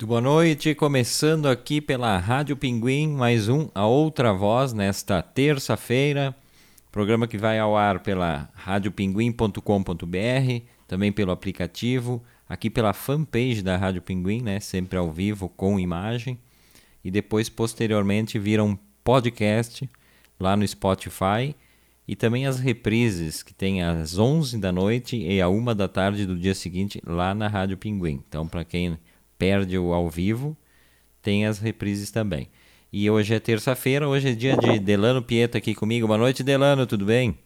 Muito boa noite, começando aqui pela Rádio Pinguim, mais um A Outra Voz nesta terça-feira. Programa que vai ao ar pela radiopinguim.com.br, também pelo aplicativo, aqui pela fanpage da Rádio Pinguim, né, sempre ao vivo com imagem, e depois posteriormente vira um podcast lá no Spotify e também as reprises que tem às 11 da noite e à 1 da tarde do dia seguinte lá na Rádio Pinguim. Então, para quem perde o ao vivo, tem as reprises também. E hoje é terça-feira, hoje é dia de Delano Pieta aqui comigo. Boa noite, Delano, tudo bem?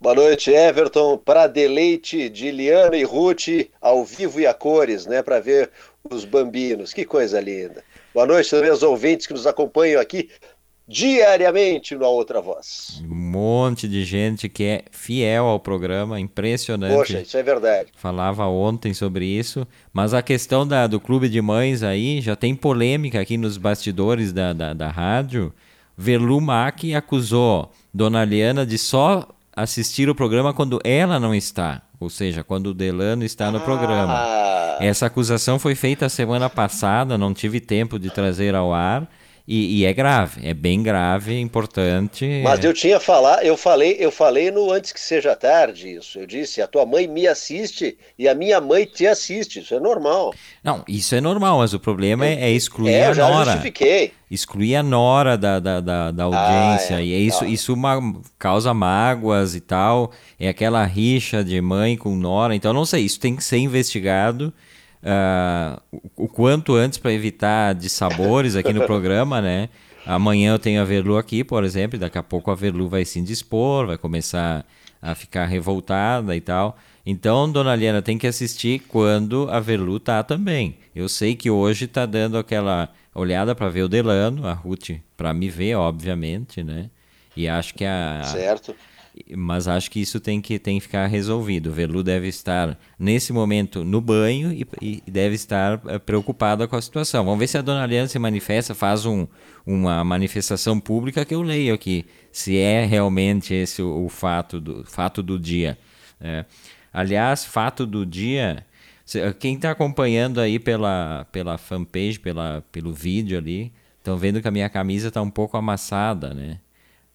Boa noite, Everton. Para deleite de Liana e Ruth, ao vivo e a cores, né? Para ver os bambinos. Que coisa linda. Boa noite também aos ouvintes que nos acompanham aqui diariamente no A Outra Voz. Um monte de gente que é fiel ao programa, impressionante. Poxa, isso é verdade. Falava ontem sobre isso, mas a questão da, do clube de mães aí já tem polêmica aqui nos bastidores da, da, da rádio. Verlu Mac acusou Dona Liana de só assistir o programa quando ela não está, ou seja, quando o Delano está no ah. programa. Essa acusação foi feita semana passada, não tive tempo de trazer ao ar e, e, é grave, é bem grave, importante. Mas eu tinha falar, eu falei, eu falei no antes que seja tarde isso. Eu disse, a tua mãe me assiste e a minha mãe te assiste. Isso é normal. Não, isso é normal, mas o problema é, é excluir é, a já nora. Justifiquei. Excluir a nora da, da, da, da audiência. Ah, é, e é isso, tá. isso uma, causa mágoas e tal. É aquela rixa de mãe com nora. Então, não sei, isso tem que ser investigado uh, o, quanto antes para evitar dissabores aqui no programa, né? Amanhã eu tenho a Verlu aqui, por exemplo, daqui a pouco a Verlu vai se indispor, vai começar a ficar revoltada e tal. Então, dona Liana tem que assistir quando a Verlu tá também. Eu sei que hoje tá dando aquela olhada para ver o Delano, a Ruth para me ver, obviamente, né? E acho que a Certo mas acho que isso tem que, tem que ficar resolvido. O Velu deve estar, nesse momento, no banho e, e deve estar eh, preocupada com a situação. Vamos ver se a dona Aliana se manifesta, faz um, uma manifestação pública que eu leio aqui, se é realmente esse o, o fato, do, fato do dia. É. Aliás, fato do dia, quem está acompanhando aí pela, pela fanpage, pela, pelo vídeo ali, estão vendo que a minha camisa está um pouco amassada, né?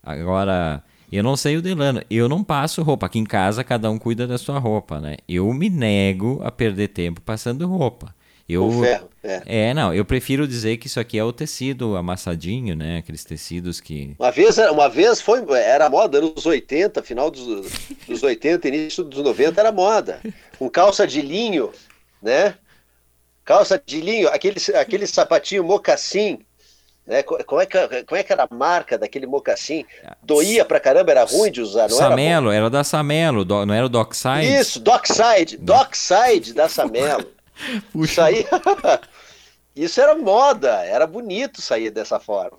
Agora eu não sei o Delano, eu não passo roupa. Aqui em casa cada um cuida da sua roupa, né? Eu me nego a perder tempo passando roupa. Eu, o ferro, é. é, não, eu prefiro dizer que isso aqui é o tecido amassadinho, né? Aqueles tecidos que. Uma vez, uma vez foi, era moda, nos 80, final dos, dos 80, início dos 90, era moda. Com calça de linho, né? Calça de linho, aquele, aquele sapatinho mocassim, né? Como, é que, como é que era a marca daquele mocassim? Doía pra caramba, era ruim de usar, não Samelo, era? era da Samelo, do, não era o Dockside? Isso, Dockside, Dockside da Samelo. Puxa. Isso aí, isso era moda, era bonito sair dessa forma.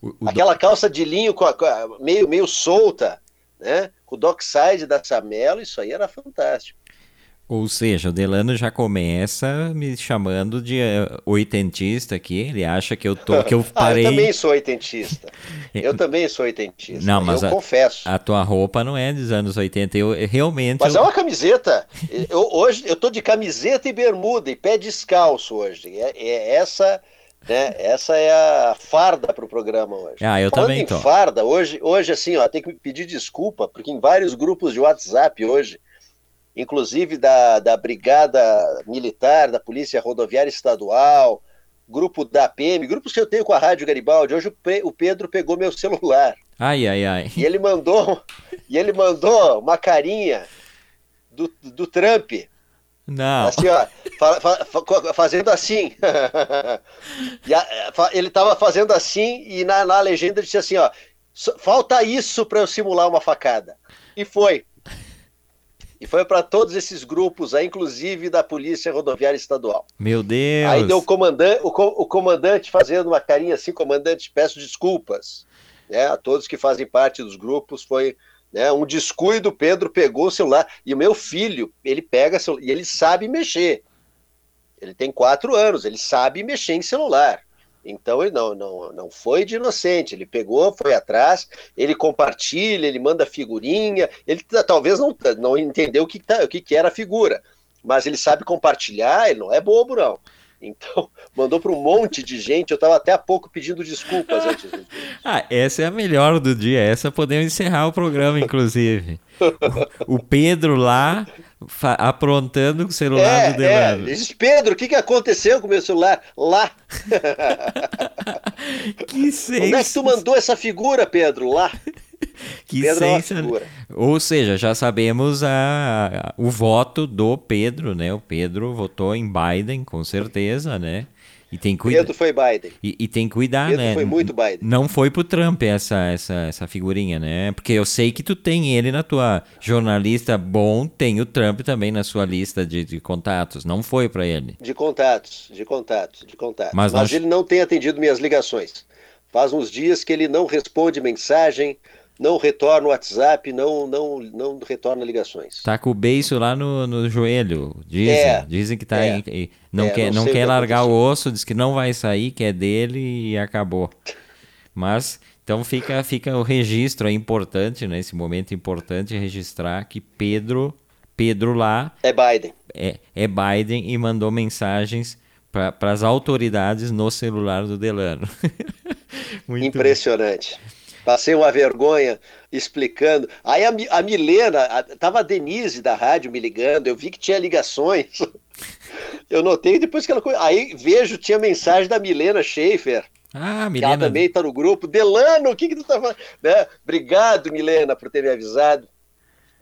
O, o Aquela do... calça de linho com a, com a, meio, meio solta, né? Com o Dockside da Samelo, isso aí era fantástico. Ou seja, o Delano já começa me chamando de uh, oitentista aqui. Ele acha que eu tô que eu parei. ah, eu também sou oitentista. Eu também sou oitentista. Não, mas eu a, confesso. A tua roupa não é dos anos 80. Eu realmente. Mas eu... é uma camiseta. eu, hoje eu tô de camiseta e bermuda e pé descalço hoje. É, é essa. Né? Essa é a farda para o programa hoje. Ah, eu Falando também tô. em farda, hoje, hoje assim, ó, tem que pedir desculpa, porque em vários grupos de WhatsApp hoje inclusive da, da Brigada Militar, da Polícia Rodoviária Estadual, grupo da PM, grupos que eu tenho com a Rádio Garibaldi. Hoje o Pedro pegou meu celular. Ai, ai, ai. E ele mandou, e ele mandou uma carinha do, do Trump. Não. Assim, ó, fa, fa, fazendo assim. ele estava fazendo assim e na, na legenda disse assim, ó, falta isso para eu simular uma facada. E foi. E foi para todos esses grupos, aí, inclusive da Polícia Rodoviária Estadual. Meu Deus! Aí deu o comandante, o, o comandante fazendo uma carinha assim, comandante, peço desculpas né, a todos que fazem parte dos grupos. Foi né, um descuido, Pedro pegou o celular. E o meu filho, ele pega e ele sabe mexer. Ele tem quatro anos, ele sabe mexer em celular. Então ele não, não, não foi de inocente, ele pegou, foi atrás, ele compartilha, ele manda figurinha, ele talvez não, não entendeu o que, tá, o que, que era a figura, mas ele sabe compartilhar, ele não é bobo, não. Então, mandou para um monte de gente. Eu estava até há pouco pedindo desculpas antes disso. Ah, essa é a melhor do dia. Essa podemos encerrar o programa, inclusive. o Pedro lá aprontando com o celular é, do. É. Diz, Pedro, o que, que aconteceu com o meu celular? Lá. que sensacional. Onde é que tu mandou essa figura, Pedro? Lá. que Pedro é Ou seja, já sabemos a, a, o voto do Pedro, né? O Pedro votou em Biden, com certeza, né? E tem que cuidar. Pedro foi Biden. E, e tem que cuidar, Pedro né? foi muito Biden. Não foi pro Trump essa, essa, essa figurinha, né? Porque eu sei que tu tem ele na tua jornalista bom, tem o Trump também na sua lista de, de contatos. Não foi para ele. De contatos, de contatos, de contatos. Mas, Mas não... ele não tem atendido minhas ligações. Faz uns dias que ele não responde mensagem, não retorna o WhatsApp, não, não, não retorna ligações. Tá com o beiço lá no, no joelho, dizem. É, dizem que tá é, em, não é, quer, não, não quer largar o osso, diz que não vai sair, que é dele e acabou. Mas então fica, fica o registro, é importante, nesse né, momento importante registrar que Pedro, Pedro lá é Biden. É, é Biden e mandou mensagens para as autoridades no celular do Delano. Impressionante. Bom. Passei uma vergonha explicando. Aí a, a Milena, a, tava a Denise da rádio me ligando, eu vi que tinha ligações. Eu notei depois que ela. Aí vejo, tinha mensagem da Milena Schaefer. Ah, Milena. Ela também tá no grupo. Delano, o que que tu tá falando? Né? Obrigado, Milena, por ter me avisado.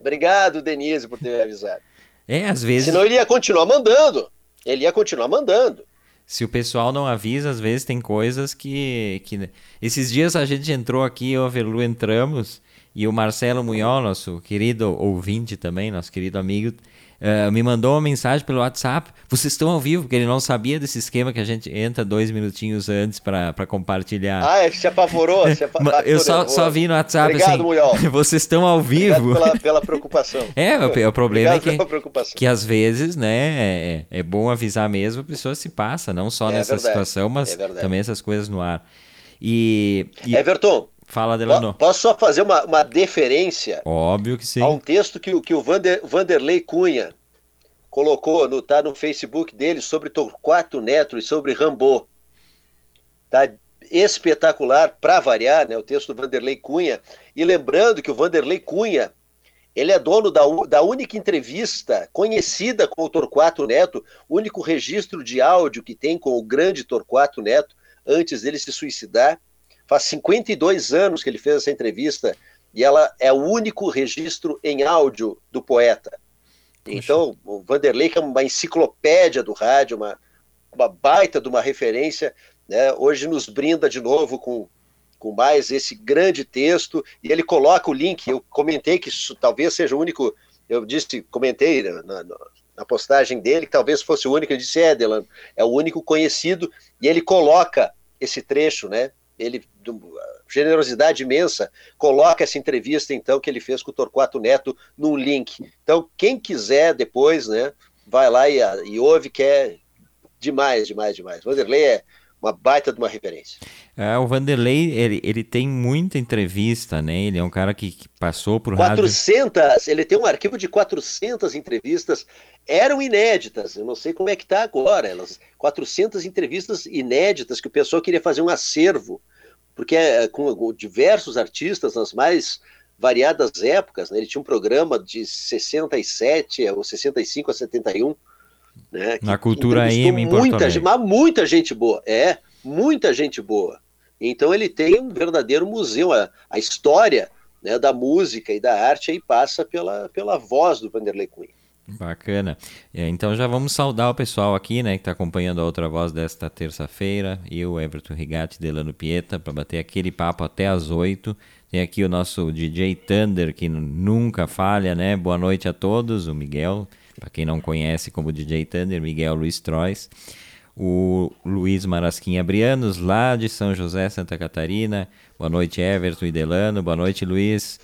Obrigado, Denise, por ter me avisado. É, às vezes. Senão ele ia continuar mandando. Ele ia continuar mandando se o pessoal não avisa, às vezes tem coisas que. que... Esses dias a gente entrou aqui, eu e a Verlu entramos, e o Marcelo Munhol, nosso querido ouvinte também, nosso querido amigo, uh, me mandou uma mensagem pelo WhatsApp. Vocês estão ao vivo, porque ele não sabia desse esquema que a gente entra dois minutinhos antes para compartilhar. Ah, é se apavorou? Se apavorou Eu só, só vi no WhatsApp Obrigado, assim, vocês estão ao vivo. Pela, pela, preocupação. É, o, o problema é Obrigado é que, que às vezes, né, é, é, bom avisar mesmo, a pessoa se passa, não só é nessa verdade, situação, mas é também essas coisas no ar. E, e... Everton, Fala, Delano. Posso só fazer uma, uma deferência? Óbvio que sim. A um texto que, que o Vander, Vanderlei Cunha colocou, no, tá no Facebook dele, sobre Torquato Neto e sobre Rambo. Tá espetacular, para variar, né, o texto do Vanderlei Cunha. E lembrando que o Vanderlei Cunha, ele é dono da, da única entrevista conhecida com o Torquato Neto, o único registro de áudio que tem com o grande Torquato Neto, antes dele se suicidar. Faz 52 anos que ele fez essa entrevista e ela é o único registro em áudio do poeta. Então, o Vanderlei, que é uma enciclopédia do rádio, uma, uma baita de uma referência, né, hoje nos brinda de novo com, com mais esse grande texto, e ele coloca o link, eu comentei que isso talvez seja o único, eu disse, comentei na, na, na postagem dele, que talvez fosse o único, eu disse, é, Delano, é o único conhecido, e ele coloca esse trecho, né, ele, generosidade imensa, coloca essa entrevista, então, que ele fez com o Torquato Neto num link. Então, quem quiser depois, né, vai lá e, e ouve, que é demais, demais, demais. Vanderlei é uma baita de uma referência. É, o Vanderlei, ele, ele tem muita entrevista, né? Ele é um cara que, que passou por 400, rádio... ele tem um arquivo de 400 entrevistas, eram inéditas, eu não sei como é que está agora, elas 400 entrevistas inéditas que o pessoal queria fazer um acervo, porque é, com diversos artistas nas mais variadas épocas, né? Ele tinha um programa de 67 ou 65 a 71, né? Na cultura M em muita, mas muita gente boa, é, muita gente boa. Então ele tem um verdadeiro museu, a, a história né, da música e da arte aí passa pela, pela voz do Vanderlei Cunha. Bacana. É, então já vamos saudar o pessoal aqui, né, que está acompanhando a outra voz desta terça-feira. Eu, Everton Rigatti, Delano Pieta, para bater aquele papo até às oito. Tem aqui o nosso DJ Thunder, que nunca falha, né? Boa noite a todos, o Miguel, para quem não conhece como DJ Thunder, Miguel Luiz Trois. O Luiz Marasquinha Brianos, lá de São José, Santa Catarina. Boa noite, Everton e Delano. Boa noite, Luiz.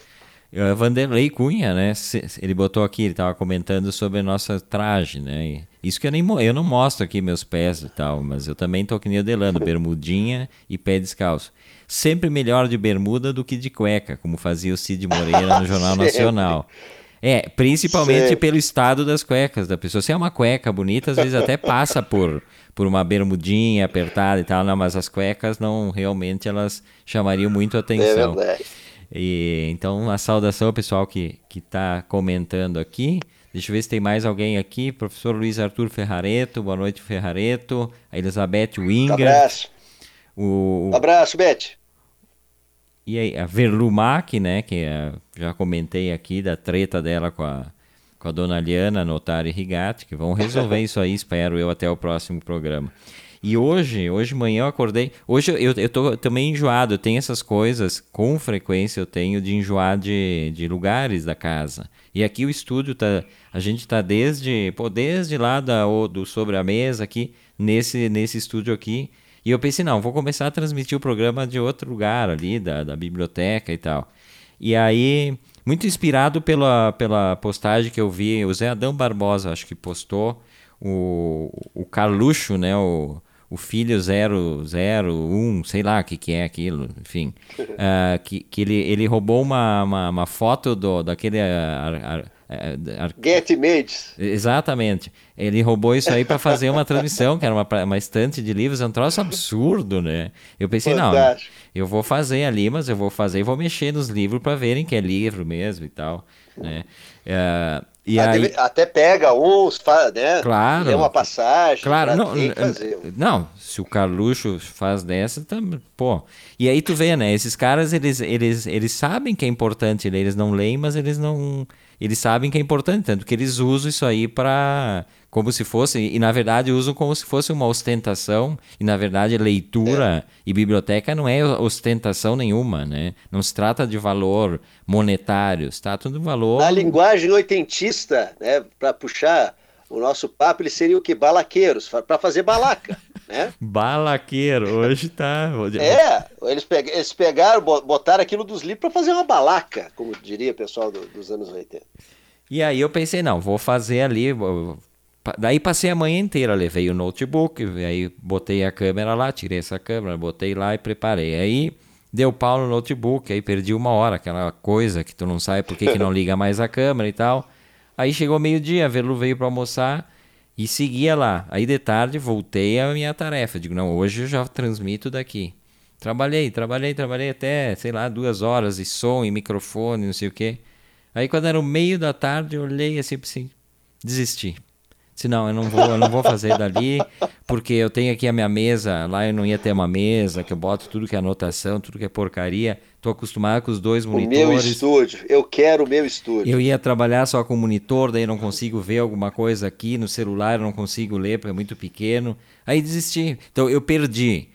Uh, Vanderlei Cunha, né? Ele botou aqui, ele estava comentando sobre a nossa traje, né? Isso que eu nem eu não mostro aqui meus pés e tal, mas eu também tô que nem o Delano, bermudinha e pé descalço. Sempre melhor de bermuda do que de cueca, como fazia o Cid Moreira no Jornal Nacional. É, principalmente pelo estado das cuecas da pessoa. Se é uma cueca bonita, às vezes até passa por, por uma bermudinha apertada e tal, não, mas as cuecas não, realmente elas chamariam muito atenção. É verdade. E, então, a saudação ao pessoal que está comentando aqui. Deixa eu ver se tem mais alguém aqui. Professor Luiz Arthur Ferrareto, boa noite, Ferrareto. A Elizabeth Winger. Um abraço. O, um abraço, Beth. E aí, a Verlumac, né, que é, já comentei aqui da treta dela com a, com a dona Liana, Notari Rigatti, que vão resolver isso aí, espero eu, até o próximo programa. E hoje, hoje de manhã eu acordei. Hoje eu, eu tô também enjoado. Eu tenho essas coisas, com frequência eu tenho de enjoar de, de lugares da casa. E aqui o estúdio tá. A gente tá desde. Pô, desde lá da, do sobre a mesa aqui, nesse, nesse estúdio aqui. E eu pensei, não, vou começar a transmitir o programa de outro lugar ali, da, da biblioteca e tal. E aí, muito inspirado pela, pela postagem que eu vi, o Zé Adão Barbosa, acho que postou, o, o Carluxo, né, o, o filho 001, sei lá o que, que é aquilo, enfim, uh, que, que ele, ele roubou uma, uma, uma foto do, daquele... Ar, Get Images. Exatamente. Ele roubou isso aí para fazer uma transmissão, que era uma, uma estante de livros, é um troço absurdo, né? Eu pensei, Fantástico. não, eu vou fazer ali, mas eu vou fazer e vou mexer nos livros para verem que é livro mesmo e tal, né? Uh, e aí... Até pega uns, né? Claro. Lê uma passagem. Claro, não, não, se o Carluxo faz dessa, também, pô. E aí tu vê, né? Esses caras, eles, eles, eles sabem que é importante, né? eles não leem, mas eles não. Eles sabem que é importante, tanto que eles usam isso aí para como se fosse, e na verdade usam como se fosse uma ostentação, e na verdade leitura é. e biblioteca não é ostentação nenhuma, né? Não se trata de valor monetário, se trata de valor... Na linguagem oitentista, né, para puxar o nosso papo, eles seriam o que? Balaqueiros, para fazer balaca, né? Balaqueiro, hoje tá... é, eles, pe eles pegaram, botaram aquilo dos livros para fazer uma balaca, como diria o pessoal do, dos anos 80. E aí eu pensei, não, vou fazer ali, Daí passei a manhã inteira, levei o notebook, aí botei a câmera lá, tirei essa câmera, botei lá e preparei. Aí deu pau no notebook, aí perdi uma hora, aquela coisa que tu não sabe por que, que não liga mais a câmera e tal. Aí chegou meio-dia, a Velu veio para almoçar e seguia lá. Aí de tarde voltei à minha tarefa. Digo, não, hoje eu já transmito daqui. Trabalhei, trabalhei, trabalhei até, sei lá, duas horas e som e microfone, não sei o quê. Aí quando era o meio da tarde, eu olhei assim, assim desisti. Se não, eu não vou, eu não vou fazer dali, porque eu tenho aqui a minha mesa, lá eu não ia ter uma mesa, que eu boto tudo que é anotação, tudo que é porcaria. Tô acostumado com os dois monitores. O meu estúdio, eu quero o meu estúdio. Eu ia trabalhar só com monitor, daí não consigo ver alguma coisa aqui no celular, eu não consigo ler porque é muito pequeno. Aí desisti. Então eu perdi,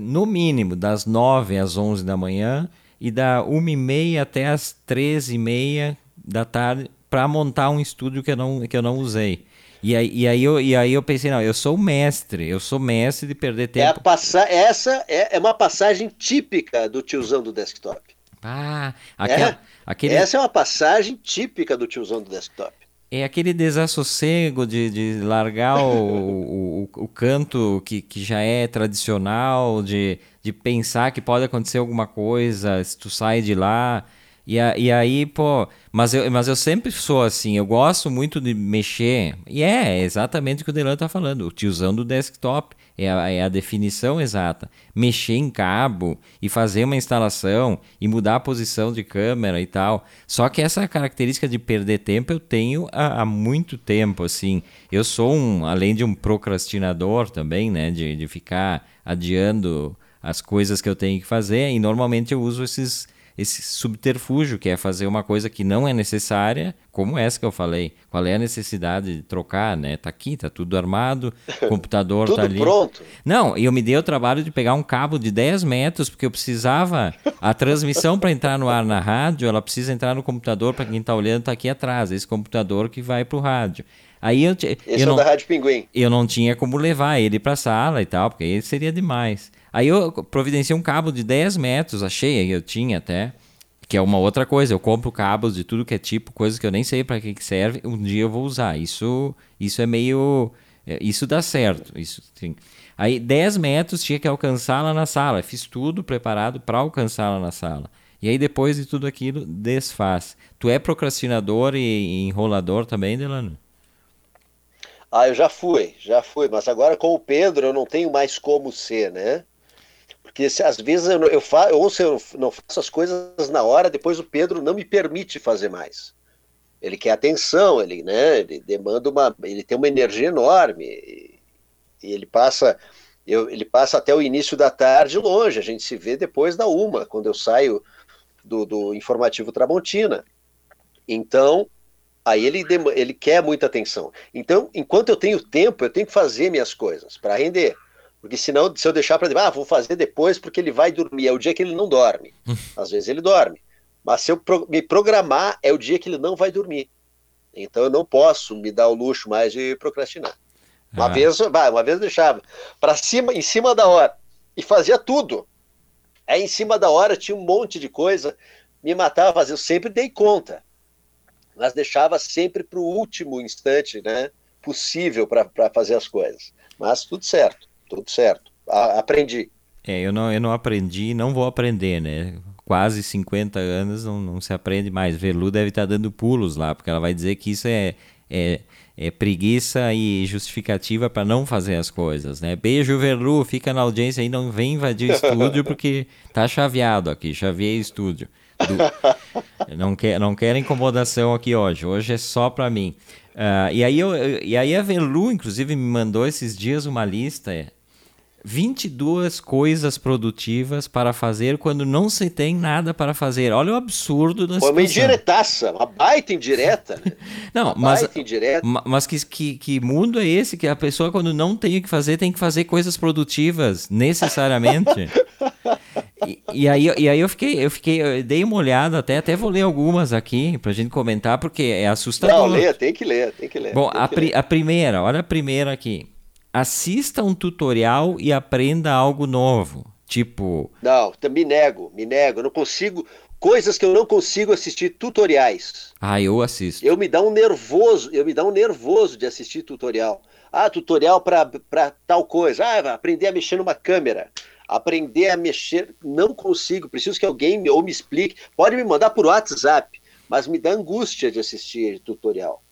no mínimo, das 9 às 11 da manhã e da 1 e meia até as 13 e meia da tarde para montar um estúdio que eu não, que eu não usei. E aí, e, aí eu, e aí eu pensei, não, eu sou mestre, eu sou mestre de perder tempo. É a passa essa é, é uma passagem típica do tiozão do desktop. Ah, aquela, é, aquele... essa é uma passagem típica do tiozão do desktop. É aquele desassossego de, de largar o, o, o, canto que, que já é tradicional, de, de pensar que pode acontecer alguma coisa se tu sai de lá. E, a, e aí, pô, mas eu, mas eu sempre sou assim, eu gosto muito de mexer. E é, é exatamente o que o Delan tá falando, o tiozão do desktop. É a, é a definição exata. Mexer em cabo e fazer uma instalação e mudar a posição de câmera e tal. Só que essa característica de perder tempo eu tenho há, há muito tempo, assim. Eu sou um, além de um procrastinador também, né, de, de ficar adiando as coisas que eu tenho que fazer, e normalmente eu uso esses esse subterfúgio, que é fazer uma coisa que não é necessária, como essa que eu falei. Qual é a necessidade de trocar, né? Tá aqui, tá tudo armado, o computador tudo tá ali. pronto. Não, e eu me dei o trabalho de pegar um cabo de 10 metros, porque eu precisava a transmissão para entrar no ar na rádio, ela precisa entrar no computador para quem está olhando tá aqui atrás, esse computador que vai pro rádio. Aí eu, Esse eu é não, da Rádio Pinguim. Eu não tinha como levar ele para a sala e tal, porque aí seria demais. Aí eu providenciei um cabo de 10 metros, achei, eu tinha até, que é uma outra coisa. Eu compro cabos de tudo que é tipo, coisas que eu nem sei para que, que serve, um dia eu vou usar. Isso, isso é meio. É, isso dá certo. Isso, sim. Aí 10 metros tinha que alcançar lá na sala. Fiz tudo preparado para alcançar lá na sala. E aí depois de tudo aquilo, desfaz. Tu é procrastinador e enrolador também, Delano? Ah, eu já fui, já fui, mas agora com o Pedro eu não tenho mais como ser, né? Porque se, às vezes eu, eu ou se eu não faço as coisas na hora, depois o Pedro não me permite fazer mais. Ele quer atenção, ele, né, ele demanda uma, ele tem uma energia enorme e, e ele passa, eu, ele passa até o início da tarde longe. A gente se vê depois da uma, quando eu saio do, do informativo Tramontina. Então, aí ele, ele quer muita atenção. Então, enquanto eu tenho tempo, eu tenho que fazer minhas coisas para render. Porque senão, se eu deixar para ah, vou fazer depois porque ele vai dormir, é o dia que ele não dorme. Às vezes ele dorme. Mas se eu pro me programar, é o dia que ele não vai dormir. Então eu não posso me dar o luxo mais de procrastinar. Uma ah. vez, uma vez eu deixava para cima, em cima da hora e fazia tudo. Aí em cima da hora tinha um monte de coisa, me matava fazer, eu sempre dei conta. Mas deixava sempre para o último instante, né, possível para fazer as coisas. Mas tudo certo tudo certo. A, aprendi. É, eu não, eu não aprendi e não vou aprender, né? Quase 50 anos não, não se aprende mais. Velu deve estar tá dando pulos lá, porque ela vai dizer que isso é, é, é preguiça e justificativa para não fazer as coisas, né? Beijo, Velu, fica na audiência aí, não vem invadir estúdio porque tá chaveado aqui, chaveei estúdio. Do... não, quer, não quero incomodação aqui hoje, hoje é só para mim. Uh, e, aí eu, e aí a Velu, inclusive, me mandou esses dias uma lista 22 coisas produtivas para fazer quando não se tem nada para fazer. Olha o absurdo da Foi situação. uma indiretaça, uma baita indireta. Né? não, uma mas, baita indireta. mas que, que, que mundo é esse que a pessoa quando não tem o que fazer tem que fazer coisas produtivas, necessariamente? e, e, aí, e aí eu fiquei, eu fiquei, eu dei uma olhada até, até vou ler algumas aqui pra gente comentar, porque é assustador. Não, leia, tem que ler, tem que ler. Bom, a, pri, ler. a primeira, olha a primeira aqui assista um tutorial e aprenda algo novo. Tipo. Não, me nego, me nego. Eu não consigo. Coisas que eu não consigo assistir tutoriais. Ah, eu assisto. Eu me dá um nervoso, eu me dá um nervoso de assistir tutorial. Ah, tutorial para tal coisa. Ah, aprender a mexer numa câmera. Aprender a mexer. Não consigo. Preciso que alguém me, ou me explique. Pode me mandar por WhatsApp, mas me dá angústia de assistir tutorial.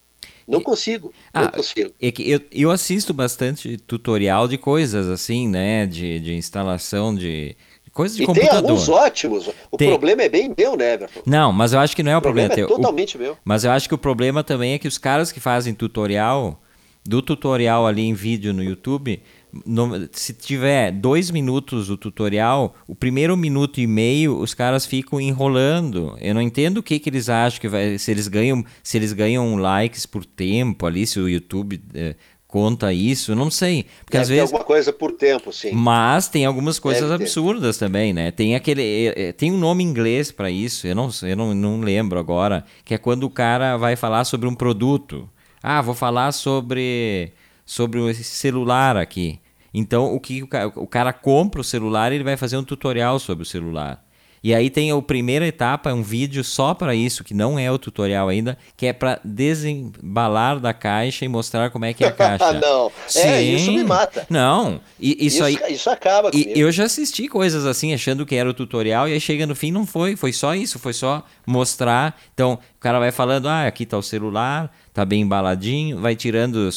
Não consigo, ah, não consigo. É que eu, eu assisto bastante tutorial de coisas assim, né? De, de instalação de, coisas de e computador. tem alguns ótimos. O tem... problema é bem meu, né, Everton? Não, mas eu acho que não é o, o problema. problema é totalmente o... meu. Mas eu acho que o problema também é que os caras que fazem tutorial, do tutorial ali em vídeo no YouTube, no, se tiver dois minutos o tutorial, o primeiro minuto e meio os caras ficam enrolando. Eu não entendo o que, que eles acham que vai. Se eles ganham, se eles ganham likes por tempo ali, se o YouTube é, conta isso, não sei. Porque Deve às vezes. alguma coisa por tempo, sim. Mas tem algumas coisas absurdas também, né? Tem aquele. É, é, tem um nome inglês para isso, eu, não, eu não, não lembro agora, que é quando o cara vai falar sobre um produto. Ah, vou falar sobre sobre esse celular aqui. Então, o que o cara, o cara compra o celular, ele vai fazer um tutorial sobre o celular. E aí tem a primeira etapa, é um vídeo só para isso, que não é o tutorial ainda, que é para desembalar da caixa e mostrar como é que é a caixa. não, Sim. é, isso me mata. Não, e, isso, isso, aí... Isso acaba comigo. E eu já assisti coisas assim, achando que era o tutorial, e aí chega no fim, não foi, foi só isso, foi só mostrar. Então, o cara vai falando, ah, aqui tá o celular, tá bem embaladinho, vai tirando,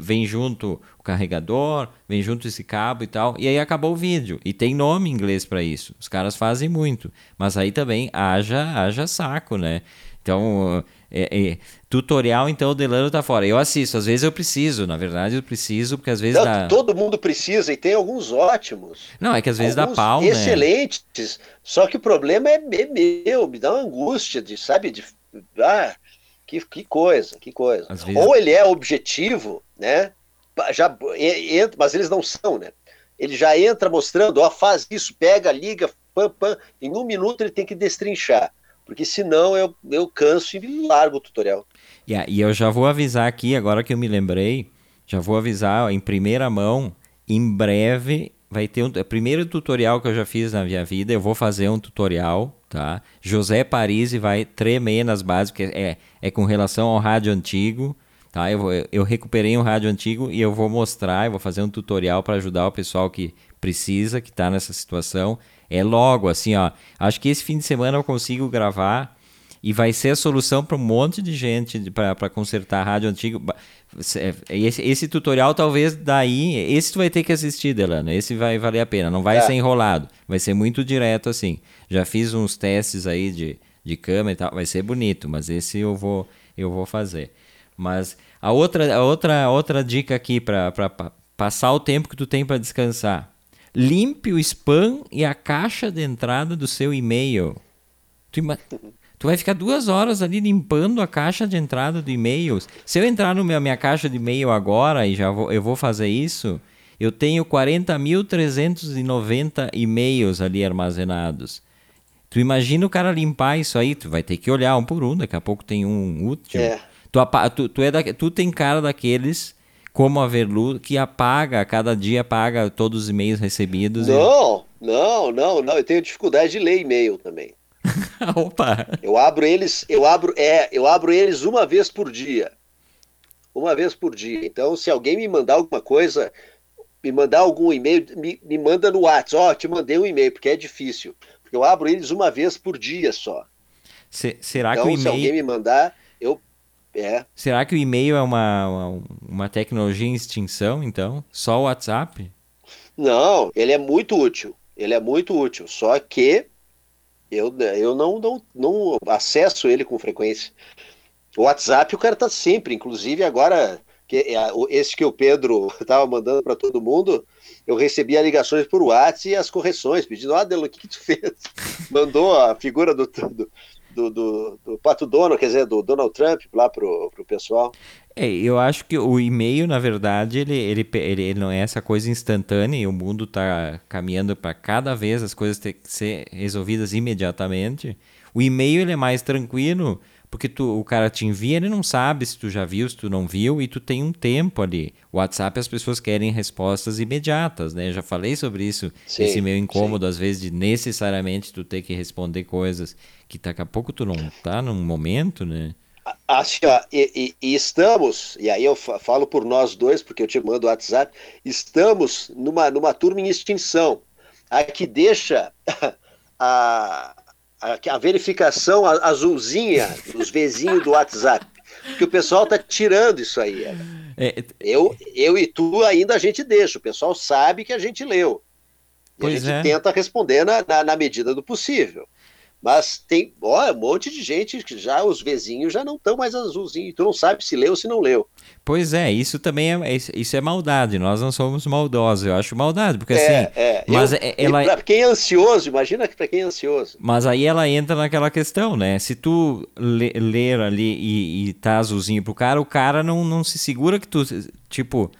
vem junto o carregador, vem junto esse cabo e tal, e aí acabou o vídeo. E tem nome em inglês para isso. Os caras fazem muito, mas aí também haja, haja saco, né? Então, é, é, tutorial, então o Delano tá fora. Eu assisto, às vezes eu preciso, na verdade eu preciso, porque às vezes Não, dá... Todo mundo precisa e tem alguns ótimos. Não, é que às vezes dá pau, excelentes, né? só que o problema é, é meu, me dá uma angústia de, sabe, de... Ah, que, que coisa, que coisa. Vezes... Ou ele é objetivo, né? Já entra, mas eles não são, né? Ele já entra mostrando, ó, faz isso, pega, liga, pam, pam. Em um minuto ele tem que destrinchar, porque senão eu, eu canso e largo o tutorial. Yeah, e eu já vou avisar aqui, agora que eu me lembrei, já vou avisar ó, em primeira mão, em breve vai ter um é primeiro tutorial que eu já fiz na minha vida, eu vou fazer um tutorial tá? José Parisi vai tremer nas bases, porque é, é com relação ao rádio antigo. Tá? Eu, vou, eu recuperei um rádio antigo e eu vou mostrar, eu vou fazer um tutorial para ajudar o pessoal que precisa, que está nessa situação. É logo, assim, ó. Acho que esse fim de semana eu consigo gravar e vai ser a solução para um monte de gente para consertar rádio antigo. É, esse, esse, tutorial, talvez daí. Esse tu vai ter que assistir, Delano. Esse vai valer a pena. Não vai é. ser enrolado. Vai ser muito direto assim. Já fiz uns testes aí de, de câmera e tal. Vai ser bonito, mas esse eu vou, eu vou fazer. Mas a outra, a outra, a outra dica aqui para passar o tempo que tu tem para descansar. Limpe o spam e a caixa de entrada do seu e-mail. Tu, Tu vai ficar duas horas ali limpando a caixa de entrada de e-mails. Se eu entrar na minha, minha caixa de e-mail agora e já vou, eu vou fazer isso, eu tenho 40.390 e-mails ali armazenados. Tu imagina o cara limpar isso aí, tu vai ter que olhar um por um, daqui a pouco tem um útil. É. Tu, tu, tu, é da, tu tem cara daqueles, como a Verlu, que apaga, cada dia apaga todos os e-mails recebidos. Não, e... não, não, não, eu tenho dificuldade de ler e-mail também. Opa! Eu abro eles, eu abro, é, eu abro eles uma vez por dia. Uma vez por dia. Então, se alguém me mandar alguma coisa, me mandar algum e-mail, me, me manda no WhatsApp. Ó, oh, te mandei um e-mail, porque é difícil. Porque eu abro eles uma vez por dia só. Se, será então, que o e-mail... se alguém me mandar, eu. É. Será que o e-mail é uma, uma, uma tecnologia em extinção, então? Só o WhatsApp? Não, ele é muito útil. Ele é muito útil. Só que eu, eu não, não, não acesso ele com frequência. O WhatsApp o cara tá sempre, inclusive agora que é, esse que o Pedro estava mandando para todo mundo, eu recebia ligações por WhatsApp e as correções, pedindo, ah, Delo, o que, que tu fez? Mandou a figura do, do, do, do, do Pato Dono, quer dizer, do Donald Trump lá pro, pro pessoal. É, eu acho que o e-mail, na verdade, ele, ele, ele, ele não é essa coisa instantânea e o mundo está caminhando para cada vez as coisas ter que ser resolvidas imediatamente. O e-mail ele é mais tranquilo, porque tu, o cara te envia, ele não sabe se tu já viu, se tu não viu, e tu tem um tempo ali. O WhatsApp as pessoas querem respostas imediatas, né? Eu já falei sobre isso, sim, esse meu incômodo, sim. às vezes, de necessariamente tu ter que responder coisas que daqui a pouco tu não tá num momento, né? Acho, e, e, e, estamos, e aí eu falo por nós dois, porque eu te mando o WhatsApp, estamos numa, numa turma em extinção, a que deixa a, a, a verificação azulzinha dos vizinhos do WhatsApp, que o pessoal tá tirando isso aí. É, eu, eu e tu ainda a gente deixa, o pessoal sabe que a gente leu. E a gente é. tenta responder na, na, na medida do possível. Mas tem ó, um monte de gente que já, os vizinhos já não estão mais azulzinhos. Tu não sabe se leu ou se não leu. Pois é, isso também é, isso é maldade. Nós não somos maldosos. Eu acho maldade, porque é, assim. É. Mas Eu, ela... Para quem é ansioso, imagina para quem é ansioso. Mas aí ela entra naquela questão, né? Se tu ler ali e, e tá azulzinho pro cara, o cara não, não se segura que tu. Tipo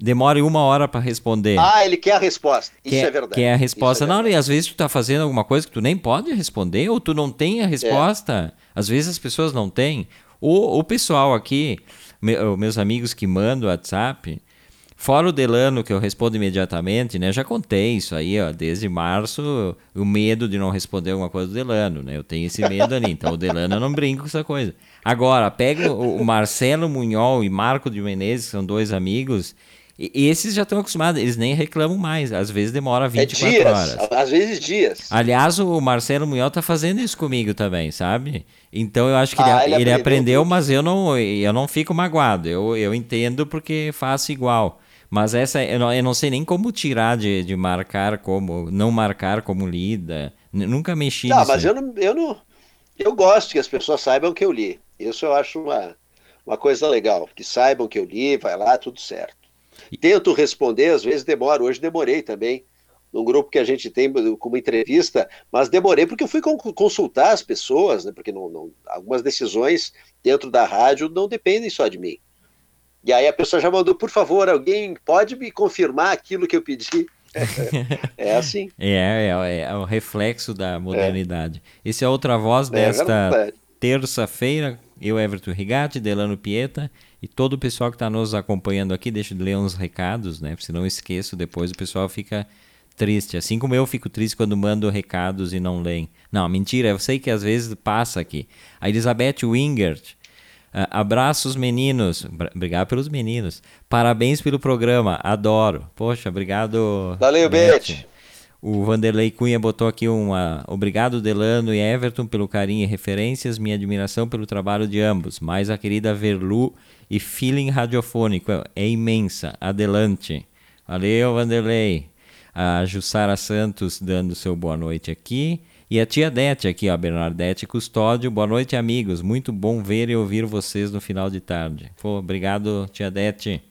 demore uma hora para responder. Ah, ele quer a resposta. Isso quer, é verdade. Quer a resposta. É não, e às vezes tu tá fazendo alguma coisa que tu nem pode responder, ou tu não tem a resposta. É. Às vezes as pessoas não têm. O, o pessoal aqui, meus amigos que mandam WhatsApp, fora o Delano, que eu respondo imediatamente, né? Já contei isso aí, ó, desde março, o medo de não responder alguma coisa do Delano, né? Eu tenho esse medo ali. Então o Delano eu não brinco com essa coisa. Agora, pega o, o Marcelo Munhol e Marco de Menezes, que são dois amigos, e esses já estão acostumados, eles nem reclamam mais. Às vezes demora 24 é dias, horas. Às vezes dias. Aliás, o Marcelo Munhol tá fazendo isso comigo também, sabe? Então eu acho que ah, ele, ele, ele, aprendeu, mas eu não, eu não fico magoado. Eu, eu entendo porque faço igual. Mas essa, eu não, eu não sei nem como tirar de, de marcar como, não marcar como lida. Nunca mexi não, nisso. Mas eu não, eu não. Eu gosto que as pessoas saibam que eu li. Isso eu acho uma, uma coisa legal. Que saibam que eu li, vai lá, tudo certo. Tento responder, às vezes demoro. Hoje demorei também, num grupo que a gente tem como entrevista, mas demorei porque eu fui consultar as pessoas, né, porque não, não, algumas decisões dentro da rádio não dependem só de mim. E aí a pessoa já mandou, por favor, alguém pode me confirmar aquilo que eu pedi? é assim. É, é, é, o reflexo da modernidade. É. Esse é outra voz é desta terça-feira. Eu, Everton Rigatti, Delano Pieta e todo o pessoal que está nos acompanhando aqui, deixa de ler uns recados, né? Se não esqueço, depois o pessoal fica triste. Assim como eu fico triste quando mando recados e não leem. Não, mentira, eu sei que às vezes passa aqui. A Elizabeth Wingert Uh, abraços, meninos. Obrigado pelos meninos. Parabéns pelo programa. Adoro. Poxa, obrigado. Valeu, Beth. O Vanderlei Cunha botou aqui uma. Obrigado, Delano e Everton, pelo carinho e referências. Minha admiração pelo trabalho de ambos. Mais a querida Verlu e feeling radiofônico é imensa. Adelante. Valeu, Vanderlei. A Jussara Santos dando seu boa noite aqui. E a tia Dete aqui, ó, Bernadette Custódio. Boa noite, amigos. Muito bom ver e ouvir vocês no final de tarde. Pô, obrigado, tia Dete.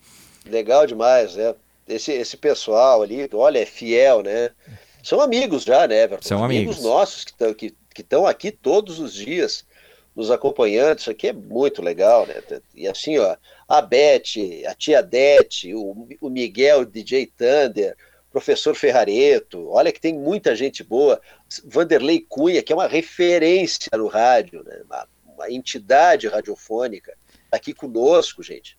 Legal demais, né? Esse, esse pessoal ali, olha, é fiel, né? São amigos já, né, Everton? São amigos. amigos nossos que estão que, que aqui todos os dias nos acompanhando. Isso aqui é muito legal, né? E assim, ó, a Beth, a tia Dete, o, o Miguel, o DJ Thunder, professor Ferrareto, olha que tem muita gente boa. Vanderlei Cunha, que é uma referência no rádio, né? uma, uma entidade radiofônica, tá aqui conosco, gente.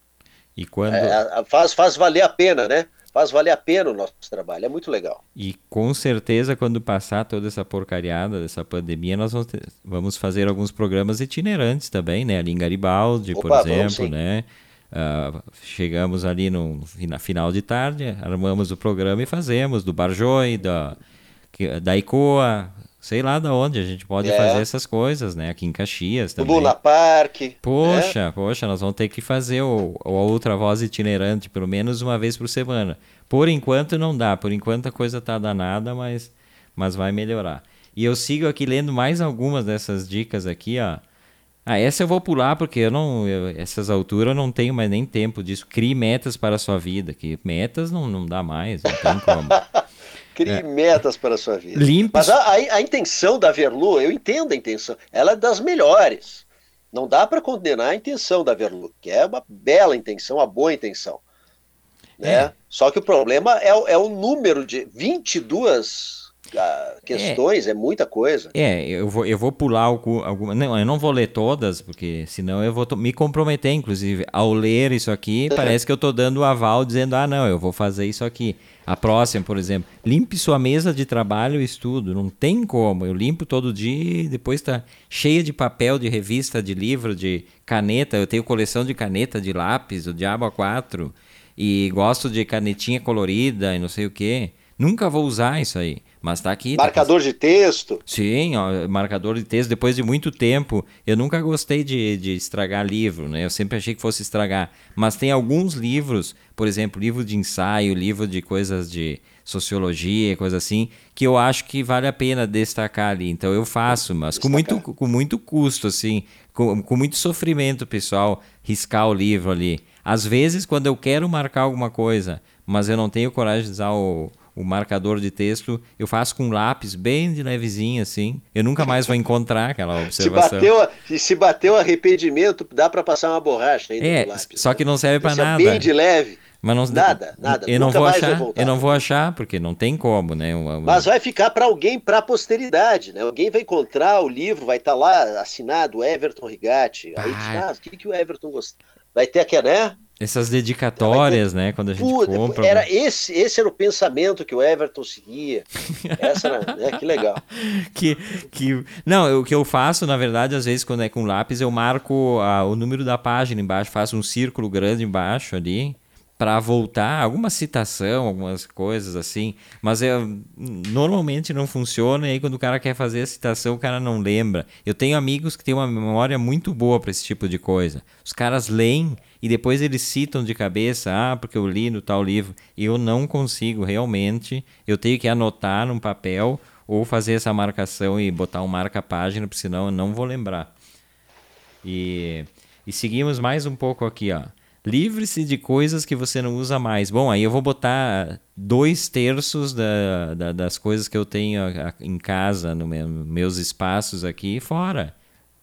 E quando. É, faz, faz valer a pena, né? Faz valer a pena o nosso trabalho, é muito legal. E com certeza, quando passar toda essa porcariada dessa pandemia, nós vamos, ter, vamos fazer alguns programas itinerantes também, né? Ali em Garibaldi, Opa, por exemplo, né? Uh, chegamos ali no, na final de tarde, armamos o programa e fazemos do Barjoi, da, da ICOA, sei lá da onde a gente pode é. fazer essas coisas, né? Aqui em Caxias também. O Luna Park. Poxa, é. poxa, nós vamos ter que fazer o, o outra voz itinerante pelo menos uma vez por semana. Por enquanto não dá, por enquanto a coisa tá danada, mas, mas vai melhorar. E eu sigo aqui lendo mais algumas dessas dicas aqui, ó. Ah, essa eu vou pular porque eu não, eu, essas alturas eu não tenho mais nem tempo disso. Crie metas para a sua vida, que metas não, não dá mais, não tem como. Crie é. metas para a sua vida. Limpe... Mas a, a, a, intenção da Verlu, eu entendo a intenção, ela é das melhores. Não dá para condenar a intenção da Verlu, que é uma bela intenção, uma boa intenção. Né? É. Só que o problema é, é o número de 22 questões, é, é, muita coisa. É, eu vou, eu vou pular alguma. Não, eu não vou ler todas, porque senão eu vou me comprometer, inclusive. Ao ler isso aqui, parece que eu estou dando o aval dizendo, ah, não, eu vou fazer isso aqui. A próxima, por exemplo, limpe sua mesa de trabalho e estudo. Não tem como. Eu limpo todo dia e depois está cheia de papel, de revista, de livro, de caneta. Eu tenho coleção de caneta, de lápis, o Diabo A4. E gosto de canetinha colorida e não sei o que. Nunca vou usar isso aí. Mas tá aqui. Tá marcador tá... de texto? Sim, ó, marcador de texto. Depois de muito tempo, eu nunca gostei de, de estragar livro, né? Eu sempre achei que fosse estragar. Mas tem alguns livros, por exemplo, livro de ensaio, livro de coisas de sociologia, coisa assim, que eu acho que vale a pena destacar ali. Então eu faço, mas com muito, com muito custo, assim, com, com muito sofrimento, pessoal, riscar o livro ali. Às vezes, quando eu quero marcar alguma coisa, mas eu não tenho coragem de usar o o marcador de texto, eu faço com um lápis bem de levezinho assim. Eu nunca mais vou encontrar aquela observação. Se bateu, se bateu arrependimento, dá para passar uma borracha ainda é, lápis. Só que não serve para nada. bem de leve. Mas não, nada, nada. Eu não vou achar, eu não vou achar porque não tem como, né? Mas vai ficar para alguém, para a posteridade, né? Alguém vai encontrar o livro, vai estar tá lá assinado Everton Rigatti. Aí diz, ah, o que, que o Everton gostou? Vai ter aqui, né? Essas dedicatórias, né? Quando a gente Puta, compra. Era esse, esse era o pensamento que o Everton seguia. Essa era, né? Que legal. que, que, não, o que eu faço, na verdade, às vezes, quando é com lápis, eu marco a, o número da página embaixo, faço um círculo grande embaixo ali para voltar, alguma citação, algumas coisas assim, mas eu, normalmente não funciona e aí quando o cara quer fazer a citação, o cara não lembra. Eu tenho amigos que têm uma memória muito boa para esse tipo de coisa. Os caras leem e depois eles citam de cabeça, ah, porque eu li no tal livro. Eu não consigo realmente, eu tenho que anotar num papel ou fazer essa marcação e botar um marca-página, porque senão eu não vou lembrar. E, e seguimos mais um pouco aqui, ó. Livre-se de coisas que você não usa mais. Bom, aí eu vou botar dois terços da, da, das coisas que eu tenho em casa, nos meu, meus espaços aqui, fora.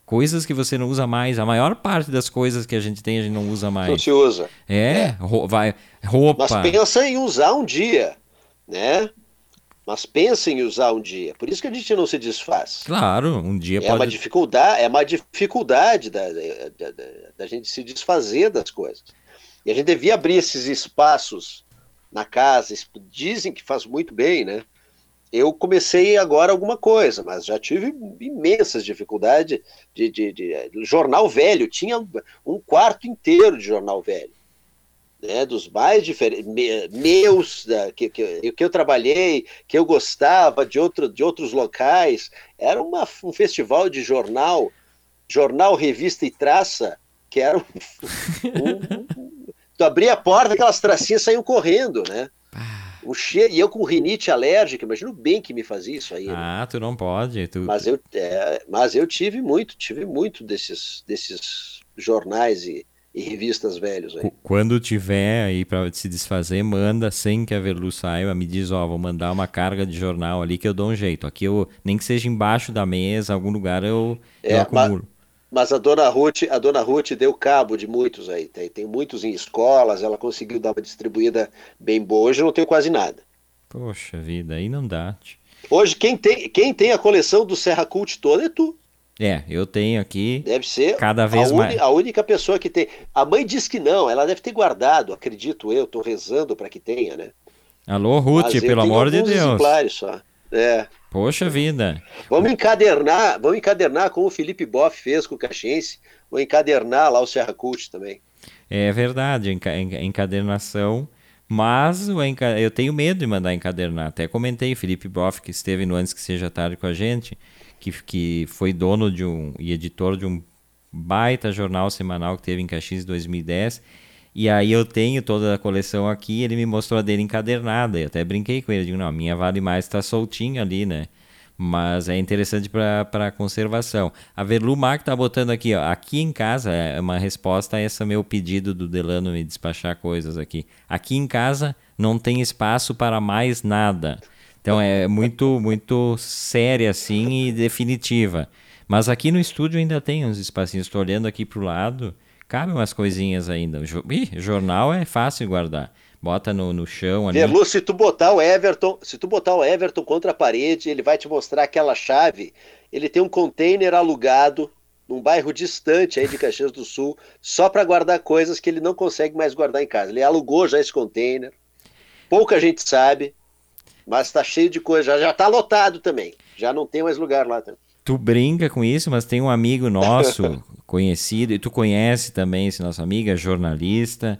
Coisas que você não usa mais. A maior parte das coisas que a gente tem, a gente não usa mais. Não se usa. É, é. Ro vai, roupa. Mas pensa em usar um dia, né? Mas pensa em usar um dia. Por isso que a gente não se desfaz. Claro, um dia é pode... Uma dificuldade, é uma dificuldade da, da, da, da gente se desfazer das coisas. E a gente devia abrir esses espaços na casa. Dizem que faz muito bem, né? eu comecei agora alguma coisa, mas já tive imensas dificuldades de, de, de, de, jornal velho. Tinha um quarto inteiro de jornal velho, né, dos mais diferentes, meus, da, que, que, que, eu trabalhei, que eu gostava, de, outro, de outros locais. Era uma, um festival de jornal, jornal, revista e traça, que era um, um, um, tu abria a porta, aquelas tracinhas saíam correndo, né? O cheiro, e eu com rinite alérgica, imagino bem que me fazia isso aí. Né? Ah, tu não pode. Tu... Mas, eu, é, mas eu tive muito, tive muito desses, desses jornais e, e revistas velhos aí. Quando tiver aí para se desfazer, manda sem que a Verlu saiba, me diz, ó, vou mandar uma carga de jornal ali que eu dou um jeito. Aqui eu, nem que seja embaixo da mesa, algum lugar eu, é, eu acumulo. Mas a dona Ruth, a dona Ruth deu cabo de muitos aí. Tem, tem muitos em escolas, ela conseguiu dar uma distribuída bem boa. Hoje eu não tenho quase nada. Poxa vida, aí não dá. Hoje quem tem, quem tem a coleção do Serra Cult toda é tu. É, eu tenho aqui. Deve ser cada vez a mais. a única pessoa que tem. A mãe diz que não, ela deve ter guardado, acredito eu, estou rezando para que tenha, né? Alô, Ruth, pelo amor de Deus. só. É. Poxa vida. Vamos encadernar, vamos encadernar como o Felipe Boff fez com o Caxiense, vou encadernar lá o Serra Cult também. É verdade, encadernação, mas eu tenho medo de mandar encadernar. Até comentei, Felipe Boff, que esteve no Antes Que Seja Tarde com a gente, que, que foi dono de um e editor de um baita jornal semanal que teve em Caxias em 2010, e aí eu tenho toda a coleção aqui, ele me mostrou a dele encadernada. Eu até brinquei com ele, digo, não, a minha vale mais, está soltinha ali, né? Mas é interessante para conservação. A Verlumar está botando aqui, ó, aqui em casa, é uma resposta a esse meu pedido do Delano me despachar coisas aqui. Aqui em casa não tem espaço para mais nada. Então é muito, muito séria assim e definitiva. Mas aqui no estúdio ainda tem uns espacinhos. Estou olhando aqui para o lado cabe umas coisinhas ainda. Ih, jornal é fácil guardar. Bota no, no chão ali. Verlu, se tu botar o Everton, se tu botar o Everton contra a parede, ele vai te mostrar aquela chave. Ele tem um container alugado num bairro distante aí de Caxias do Sul, só para guardar coisas que ele não consegue mais guardar em casa. Ele alugou já esse container. Pouca gente sabe, mas está cheio de coisa. Já, já tá lotado também. Já não tem mais lugar lá também. Tu brinca com isso, mas tem um amigo nosso, conhecido, e tu conhece também esse nosso amigo, é jornalista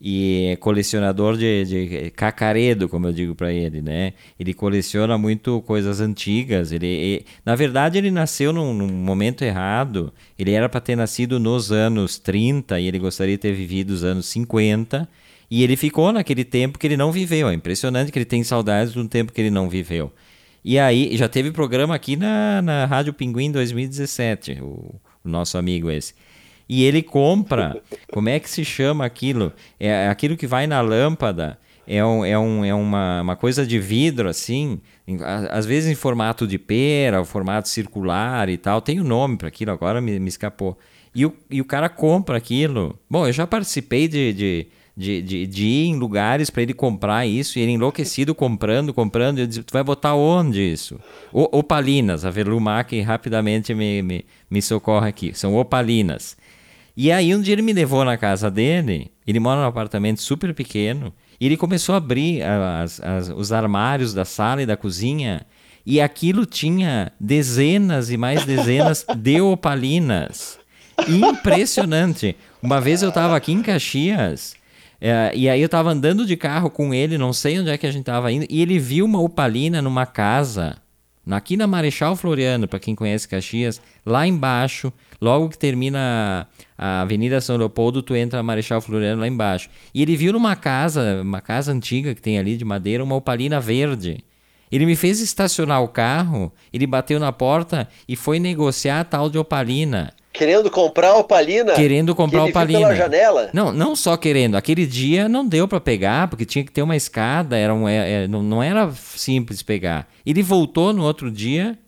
e é colecionador de, de cacaredo, como eu digo para ele, né? Ele coleciona muito coisas antigas. Ele, ele na verdade, ele nasceu num, num momento errado. Ele era para ter nascido nos anos 30 e ele gostaria de ter vivido os anos 50. E ele ficou naquele tempo que ele não viveu. É impressionante que ele tem saudades de um tempo que ele não viveu. E aí, já teve programa aqui na, na Rádio Pinguim 2017, o, o nosso amigo esse. E ele compra, como é que se chama aquilo? É aquilo que vai na lâmpada, é, um, é, um, é uma, uma coisa de vidro assim, às vezes em formato de pera, formato circular e tal. Tem o um nome para aquilo, agora me, me escapou. E o, e o cara compra aquilo. Bom, eu já participei de, de de, de, de ir em lugares para ele comprar isso e ele enlouquecido comprando, comprando. Eu disse, tu vai botar onde isso? O, opalinas, a Velumac rapidamente me, me, me socorre aqui. São opalinas. E aí um dia ele me levou na casa dele, ele mora num apartamento super pequeno, e ele começou a abrir as, as, os armários da sala e da cozinha, e aquilo tinha dezenas e mais dezenas de opalinas. Impressionante. Uma vez eu estava aqui em Caxias é, e aí eu tava andando de carro com ele, não sei onde é que a gente tava indo, e ele viu uma opalina numa casa, aqui na Marechal Floriano, para quem conhece Caxias, lá embaixo, logo que termina a Avenida São Leopoldo, tu entra na Marechal Floriano lá embaixo. E ele viu numa casa, uma casa antiga que tem ali de madeira, uma opalina verde. Ele me fez estacionar o carro, ele bateu na porta e foi negociar a tal de opalina. Querendo comprar opalina? Querendo comprar que opalina. Pela janela? Não, não só querendo. Aquele dia não deu para pegar, porque tinha que ter uma escada, era um, é, é, não, não era simples pegar. Ele voltou no outro dia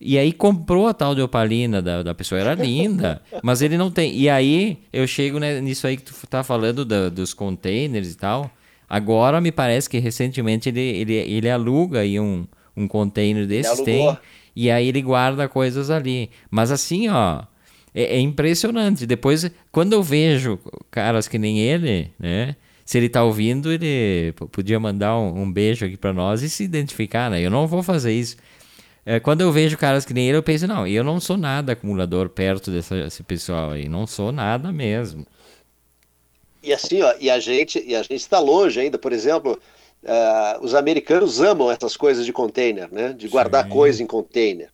e aí comprou a tal de opalina da, da pessoa. Era linda, mas ele não tem. E aí eu chego né, nisso aí que tu tá falando da, dos containers e tal. Agora me parece que recentemente ele, ele, ele aluga aí um, um container desses, tem. E aí ele guarda coisas ali. Mas assim, ó é, é, impressionante. Depois, quando eu vejo caras que nem ele, né? se ele está ouvindo, ele podia mandar um, um beijo aqui para nós e se identificar, né? Eu não vou fazer isso. É, quando eu vejo caras que nem ele, eu penso, não, eu não sou nada acumulador perto dessa, desse pessoal aí, não sou nada mesmo. E assim, ó, e a gente e a gente está longe ainda, por exemplo, uh, os americanos amam essas coisas de container, né? De guardar Sim. coisa em container.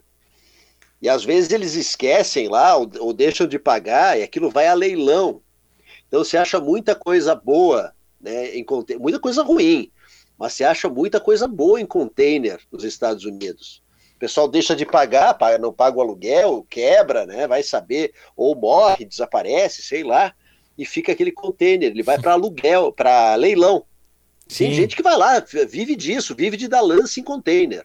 E às vezes eles esquecem lá ou, ou deixam de pagar e aquilo vai a leilão. Então você acha muita coisa boa, né, em muita coisa ruim, mas você acha muita coisa boa em container nos Estados Unidos. O pessoal deixa de pagar, não paga o aluguel, quebra, né, vai saber, ou morre, desaparece, sei lá, e fica aquele container, ele vai para aluguel, para leilão. Sim. Tem gente que vai lá, vive disso, vive de dar lance em container.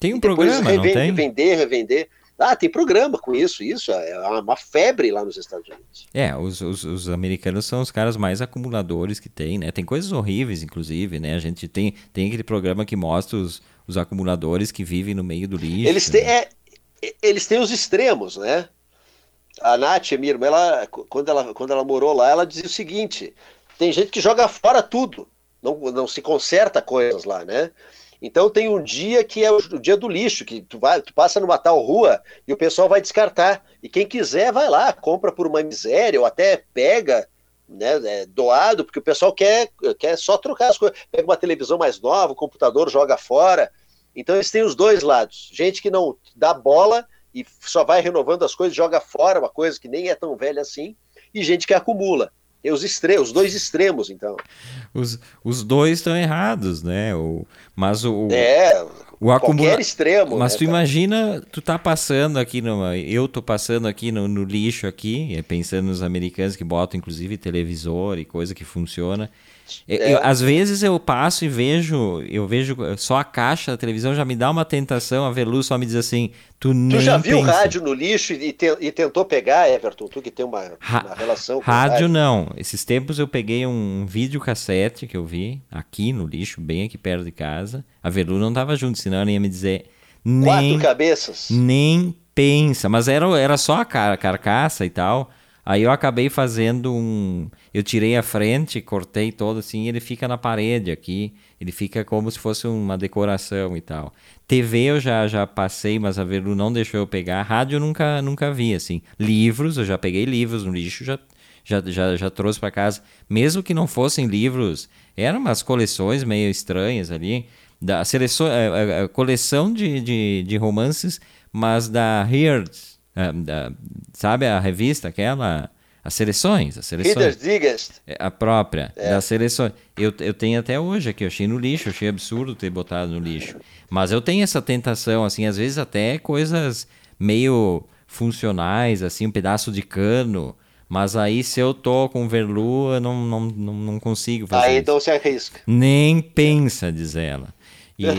Tem um programa, revende, não tem? Vender, revender. Ah, tem programa com isso, isso é uma febre lá nos Estados Unidos. É, os, os, os, americanos são os caras mais acumuladores que tem, né? Tem coisas horríveis, inclusive, né? A gente tem, tem aquele programa que mostra os, os acumuladores que vivem no meio do lixo. Eles têm, né? é, eles têm os extremos, né? A Nath, minha irmã, ela, quando, ela, quando ela morou lá, ela dizia o seguinte: tem gente que joga fora tudo, não, não se conserta coisas lá, né? Então tem um dia que é o, dia do lixo, que tu, vai, tu passa numa tal rua e o pessoal vai descartar. E quem quiser vai lá, compra por uma miséria ou até pega né, é, doado, porque o pessoal quer, quer só trocar as coisas. Pega uma televisão mais nova, o computador joga fora. Então eles têm os dois lados. Gente que não dá bola e só vai renovando as coisas, joga fora uma coisa que nem é tão velha assim, e gente que acumula. Tem os extremos, os dois extremos, então. Os, os dois estão errados, né? O, mas o. É, o acumula... qualquer extremo. Mas né, tu imagina, tu tá passando aqui no. Eu tô passando aqui no, no lixo aqui, pensando nos americanos que botam, inclusive, televisor e coisa que funciona. É. Eu, às vezes eu passo e vejo, eu vejo só a caixa da televisão, já me dá uma tentação, a Velu só me diz assim, tu, tu nem já viu rádio no lixo e, te, e, tentou pegar, Everton, tu que tem uma, uma relação com rádio, rádio não, esses tempos eu peguei um videocassete que eu vi aqui no lixo, bem aqui perto de casa, a Velu não tava junto, senão ela ia me dizer nem, Quatro cabeças? Nem pensa, mas era, era só a car carcaça e tal, Aí eu acabei fazendo um. Eu tirei a frente, cortei todo assim, ele fica na parede aqui. Ele fica como se fosse uma decoração e tal. TV eu já, já passei, mas a Velu não deixou eu pegar. Rádio eu nunca, nunca vi, assim. Livros, eu já peguei livros no lixo, já, já, já, já trouxe para casa. Mesmo que não fossem livros, eram umas coleções meio estranhas ali. Da seleção, a, é, a, é, a coleção de, de, de romances, mas da Heards uh, sabe a revista aquela? As seleções, as seleções. É, a própria, é. das seleções. Eu, eu tenho até hoje aqui, eu achei no lixo, achei absurdo ter botado no lixo. Mas eu tenho essa tentação, assim, às vezes até coisas meio funcionais, assim, um pedaço de cano. Mas aí, se eu tô com verlu, eu não, não, não, não consigo fazer. Aí isso. então se arrisca. Nem pensa, diz ela. E...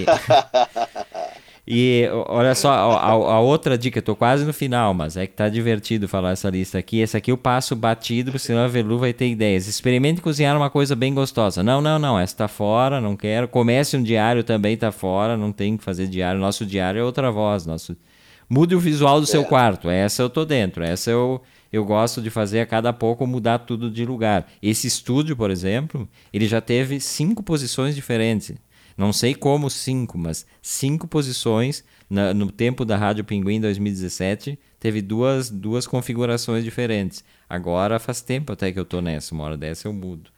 E olha só, a, a, outra dica, eu tô quase no final, mas é que tá divertido falar essa lista aqui. Esse aqui eu passo batido, senão a Velu vai ter ideias. Experimente cozinhar uma coisa bem gostosa. Não, não, não, essa tá fora, não quero. Comece um diário também tá fora, não tem que fazer diário. Nosso diário é outra voz. Nosso... Mude o visual do seu é. quarto. Essa eu tô dentro. Essa eu, eu gosto de fazer a cada pouco mudar tudo de lugar. Esse estúdio, por exemplo, ele já teve cinco posições diferentes. Não sei como cinco, mas cinco posições na, no tempo da Rádio Pinguim 2017 teve duas, duas configurações diferentes. Agora faz tempo até que eu tô nessa, uma hora dessa eu mudo.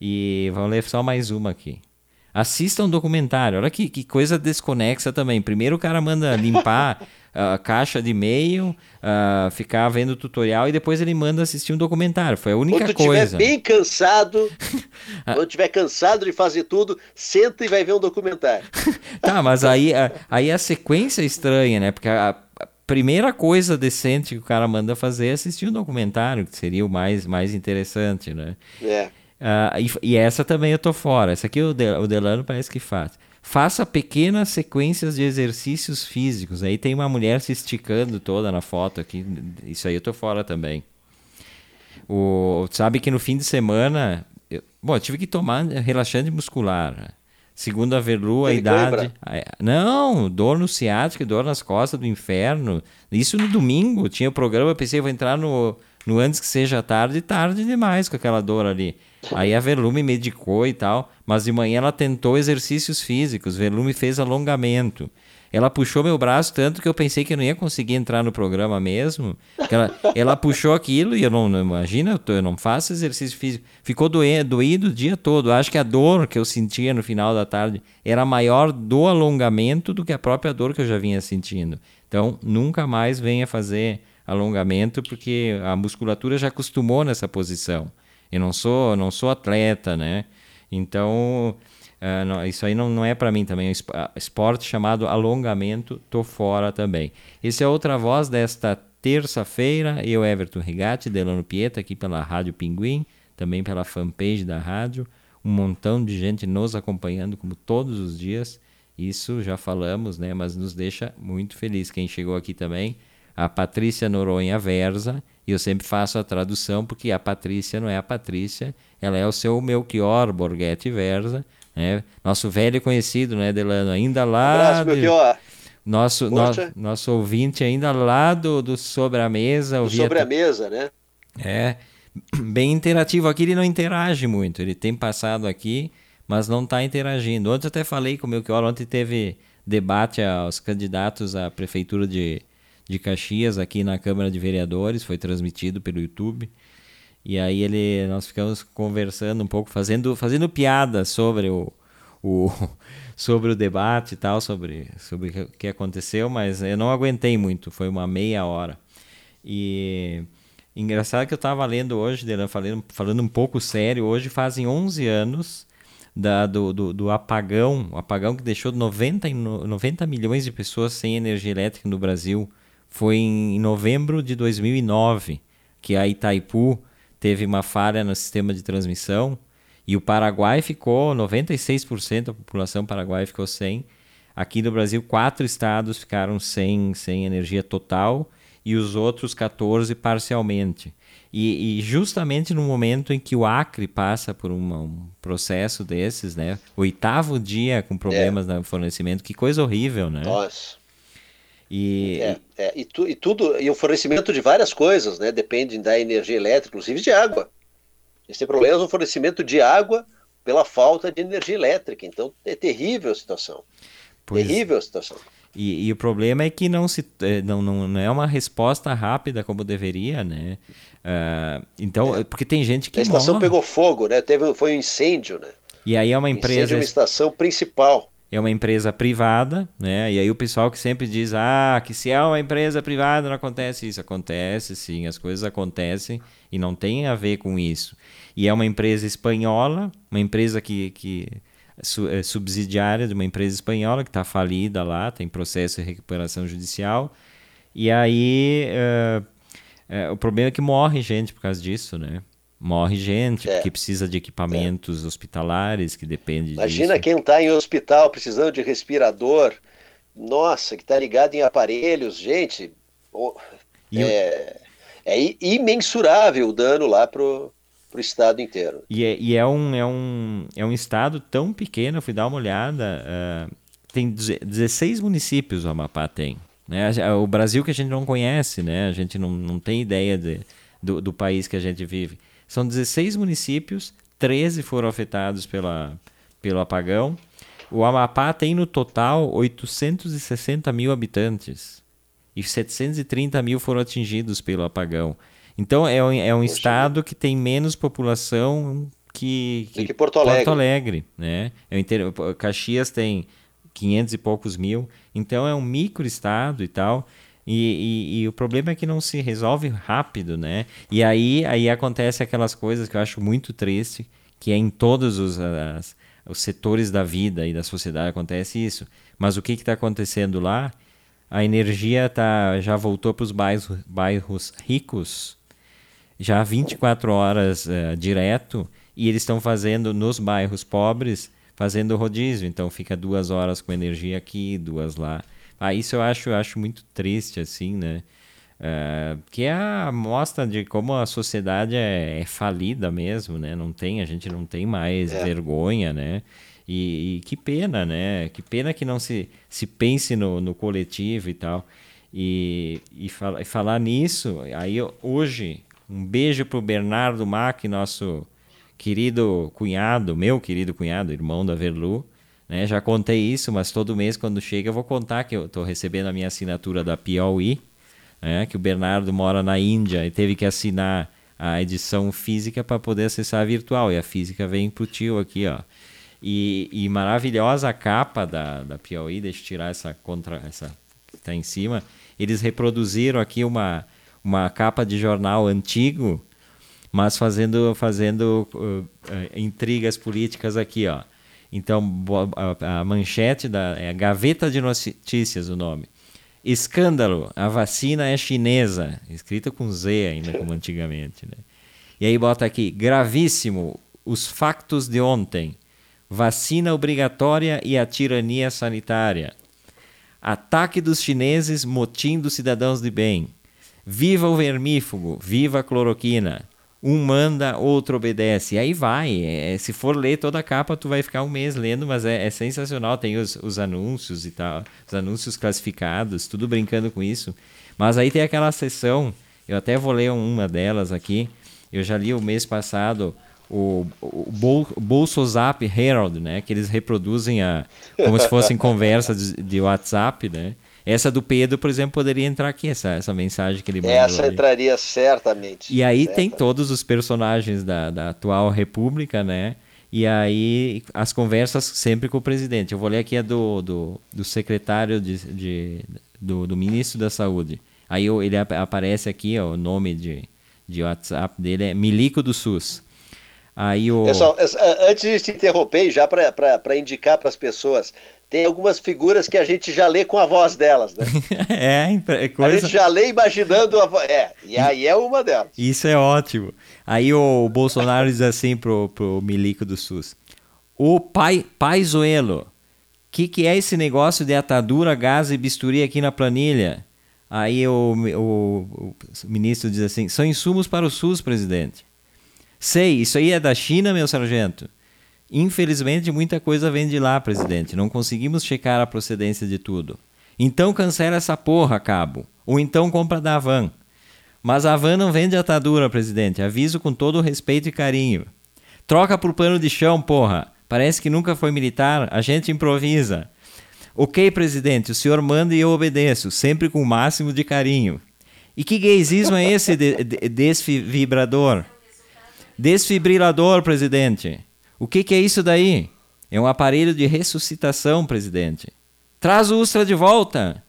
E vamos ler só mais uma aqui. Assista um documentário. Olha que, que coisa desconexa também. Primeiro o cara manda limpar caixa de e-mail, uh, ficar vendo tutorial e depois ele manda assistir um documentário. Foi a única quando coisa. Quando bem cansado, quando tiver cansado de fazer tudo, senta e vai ver um documentário. tá, mas aí, a, aí a sequência é estranha, né? Porque a, a primeira coisa decente que o cara manda fazer é assistir um documentário, que seria o mais, mais interessante, né? É. Uh, e, e, essa também eu tô fora. Essa aqui o, o Delano parece que faz. Faça pequenas sequências de exercícios físicos. Aí tem uma mulher se esticando toda na foto aqui. Isso aí eu tô fora também. O, sabe que no fim de semana. Eu, bom, eu tive que tomar relaxante muscular. Segundo a Verlu, a idade. Não, dor no ciático, dor nas costas do inferno. Isso no domingo. Tinha o programa, eu pensei, vou entrar no, no antes que seja tarde, tarde demais com aquela dor ali. Aí a Verlume medicou e tal, mas de manhã ela tentou exercícios físicos, Verlume fez alongamento. Ela puxou meu braço tanto que eu pensei que eu não ia conseguir entrar no programa mesmo. Ela, ela puxou aquilo e eu não, não imagina, eu, eu, não faço exercício físico. Ficou doendo, doído o dia todo. Acho que a dor que eu sentia no final da tarde era maior do alongamento do que a própria dor que eu já vinha sentindo. Então, nunca mais venha fazer alongamento porque a musculatura já acostumou nessa posição. Eu não sou, não sou atleta, né? Então, Uh, não, isso aí não, não é para mim também. É um esporte chamado alongamento, tô fora também. Esse é outra voz desta terça-feira. Eu, Everton Rigatti, Delano Pieta, aqui pela Rádio Pinguim, também pela fanpage da rádio. Um montão de gente nos acompanhando, como todos os dias. Isso já falamos, né? Mas nos deixa muito feliz. Quem chegou aqui também, a Patrícia Noronha Versa. E eu sempre faço a tradução, porque a Patrícia não é a Patrícia, ela é o seu Melchior Borghetti Versa né? Nosso velho conhecido, né, Delano? Ainda lá. Um abraço, de... Nosso, no, nosso ouvinte ainda lá do, do Sobre a Mesa. Do Sobre a Mesa, né? É, bem interativo. Aqui ele não interage muito. Ele tem passado aqui, mas não está interagindo. Ontem eu até falei com o Melchior, ontem teve debate aos candidatos à Prefeitura de, de Caxias aqui na Câmara de Vereadores, foi transmitido pelo YouTube. E aí ele, nós ficamos conversando um pouco, fazendo, fazendo piada sobre o, o, sobre o debate e tal, sobre, sobre o que aconteceu, mas eu não aguentei muito, foi uma meia hora. E engraçado que eu estava lendo hoje, falando, falando um pouco sério, hoje fazem 11 anos da, do, do, do, apagão, o apagão que deixou 90, 90 milhões de pessoas sem energia elétrica no Brasil. Foi em novembro de 2009 que a Itaipu teve uma falha no sistema de transmissão e o Paraguai ficou 96% da população paraguaia ficou sem. Aqui no Brasil, quatro estados ficaram sem, sem energia total e os outros 14 parcialmente. E, e, justamente no momento em que o Acre passa por uma, um processo desses, né? Oitavo dia com problemas é. no fornecimento, que coisa horrível, né? Nossa. E, é, é, e, tu, e, tudo, e o fornecimento de várias coisas, né? Depende da energia elétrica, inclusive de água. Esse tem problemas no fornecimento de água pela falta de energia elétrica. Então é terrível a situação. Pois, terrível a situação. E, e, o problema é que não, se, é, não, não, não é uma resposta rápida como deveria, né? Uh, então, é. porque tem gente que. A estação morre. pegou fogo, né? Teve, foi um incêndio, né? E aí é uma empresa. Incêndio é uma estação principal é uma empresa privada, né? E aí o pessoal que sempre diz, ah, que se é uma empresa privada não acontece isso. Acontece, sim, as coisas acontecem e não tem a ver com isso. E é uma empresa espanhola, uma empresa que, que é subsidiária de uma empresa espanhola que está falida lá, tem processo de recuperação judicial. E aí uh, uh, o problema é que morre gente por causa disso, né? Morre gente, é. que precisa de equipamentos é. hospitalares, que depende Imagina disso. quem está em hospital precisando de respirador, nossa, que está ligado em aparelhos, gente, é, é, imensurável o dano lá pro pro estado inteiro. E é, e é, um, é, um, é um estado tão pequeno, eu fui dar uma olhada, uh, tem 16 municípios o Amapá tem. Né? O Brasil que a gente não conhece, né? a gente não, não tem ideia de, do, do país que a gente vive. São 16 municípios, 13 foram afetados pela, pelo apagão. O Amapá tem no total 860 mil habitantes e 730 mil foram atingidos pelo apagão. Então é um, é um estado que tem menos população que, que, que Porto Alegre. Porto Alegre né? É inter... Caxias tem 500 e poucos mil. Então é um micro estado e tal. E, e, e, o problema é que não se resolve rápido, né? E aí, aí acontece aquelas coisas que eu acho muito triste, que é em todos os, as, os setores da vida e da sociedade acontece isso. Mas o que está acontecendo lá? A energia tá, já voltou para os bairros, bairros ricos, já 24 horas uh, direto, e eles estão fazendo nos bairros pobres, fazendo rodízio. Então fica duas horas com energia aqui, duas lá. Ah, isso eu acho, eu acho muito triste, assim, né? Uh, que é a mostra de como a sociedade é, é, falida mesmo, né? Não tem, a gente não tem mais é. vergonha, né? E, e, que pena, né? Que pena que não se, se pense no, no coletivo e tal. E, e, e falar nisso, aí hoje, um beijo pro Bernardo Mac, nosso querido cunhado, meu querido cunhado, irmão da Verlu, né? Já contei isso, mas todo mês quando chega eu vou contar que eu estou recebendo a minha assinatura da Piauí, né? que o Bernardo mora na Índia e teve que assinar a edição física para poder acessar a virtual. E a física vem pro tio aqui, ó. E, e maravilhosa a capa da, da Piauí, deixa eu tirar essa contra essa que está em cima. Eles reproduziram aqui uma, uma capa de jornal antigo, mas fazendo, fazendo uh, uh, intrigas políticas aqui, ó. Então, a, a manchete da é Gaveta de Notícias, o nome. Escândalo, a vacina é chinesa. Escrita com Z ainda, como antigamente. Né? E aí bota aqui, gravíssimo, os factos de ontem. Vacina obrigatória e a tirania sanitária. Ataque dos chineses, motim dos cidadãos de bem. Viva o vermífugo, viva a cloroquina um manda, outro obedece. E aí vai. É, se for ler toda a capa, tu vai ficar um mês lendo, mas é, é, sensacional. Tem os, os anúncios e tal, os anúncios classificados, tudo brincando com isso. Mas aí tem aquela sessão, eu até vou ler uma delas aqui. Eu já li o mês passado o, o, Bol, Bolso Zap Herald, né? Que eles reproduzem a, como se fossem conversas de, de WhatsApp, né? Essa do Pedro, por exemplo, poderia entrar aqui, essa, essa mensagem que ele mandou. Essa ali. entraria certamente. E aí tem todos os personagens da, da atual República, né? E aí as conversas sempre com o presidente. Eu vou ler aqui a do, do, do secretário de, de do, do, ministro da Saúde. Aí ele aparece aqui, ó, o nome de, de WhatsApp dele é Milico do SUS. Aí o... Pessoal, antes de te interromper, já para indicar para as pessoas, tem algumas figuras que a gente já lê com a voz delas, né? é, é coisa... A gente já lê imaginando a voz. É, e aí é uma delas. Isso é ótimo. Aí o Bolsonaro diz assim pro, pro Milico do SUS. O pai, pai Zoelo, o que, que é esse negócio de atadura, gás e bisturi aqui na planilha? Aí o, o, o ministro diz assim, são insumos para o SUS, presidente. Sei, isso aí é da China, meu sargento. Infelizmente, muita coisa vem de lá, presidente. Não conseguimos checar a procedência de tudo. Então cancela essa porra, cabo. Ou então compra da Avan. Mas a Avan não vende atadura, presidente. Aviso com todo respeito e carinho. Troca por pano de chão, porra. Parece que nunca foi militar. A gente improvisa. Ok, presidente, o senhor manda e eu obedeço, sempre com o máximo de carinho. E que gaysismo é esse de, de, desfibrador? Desfibrilador, presidente. O que, que é isso daí? É um aparelho de ressuscitação, presidente. Traz o Ustra de volta.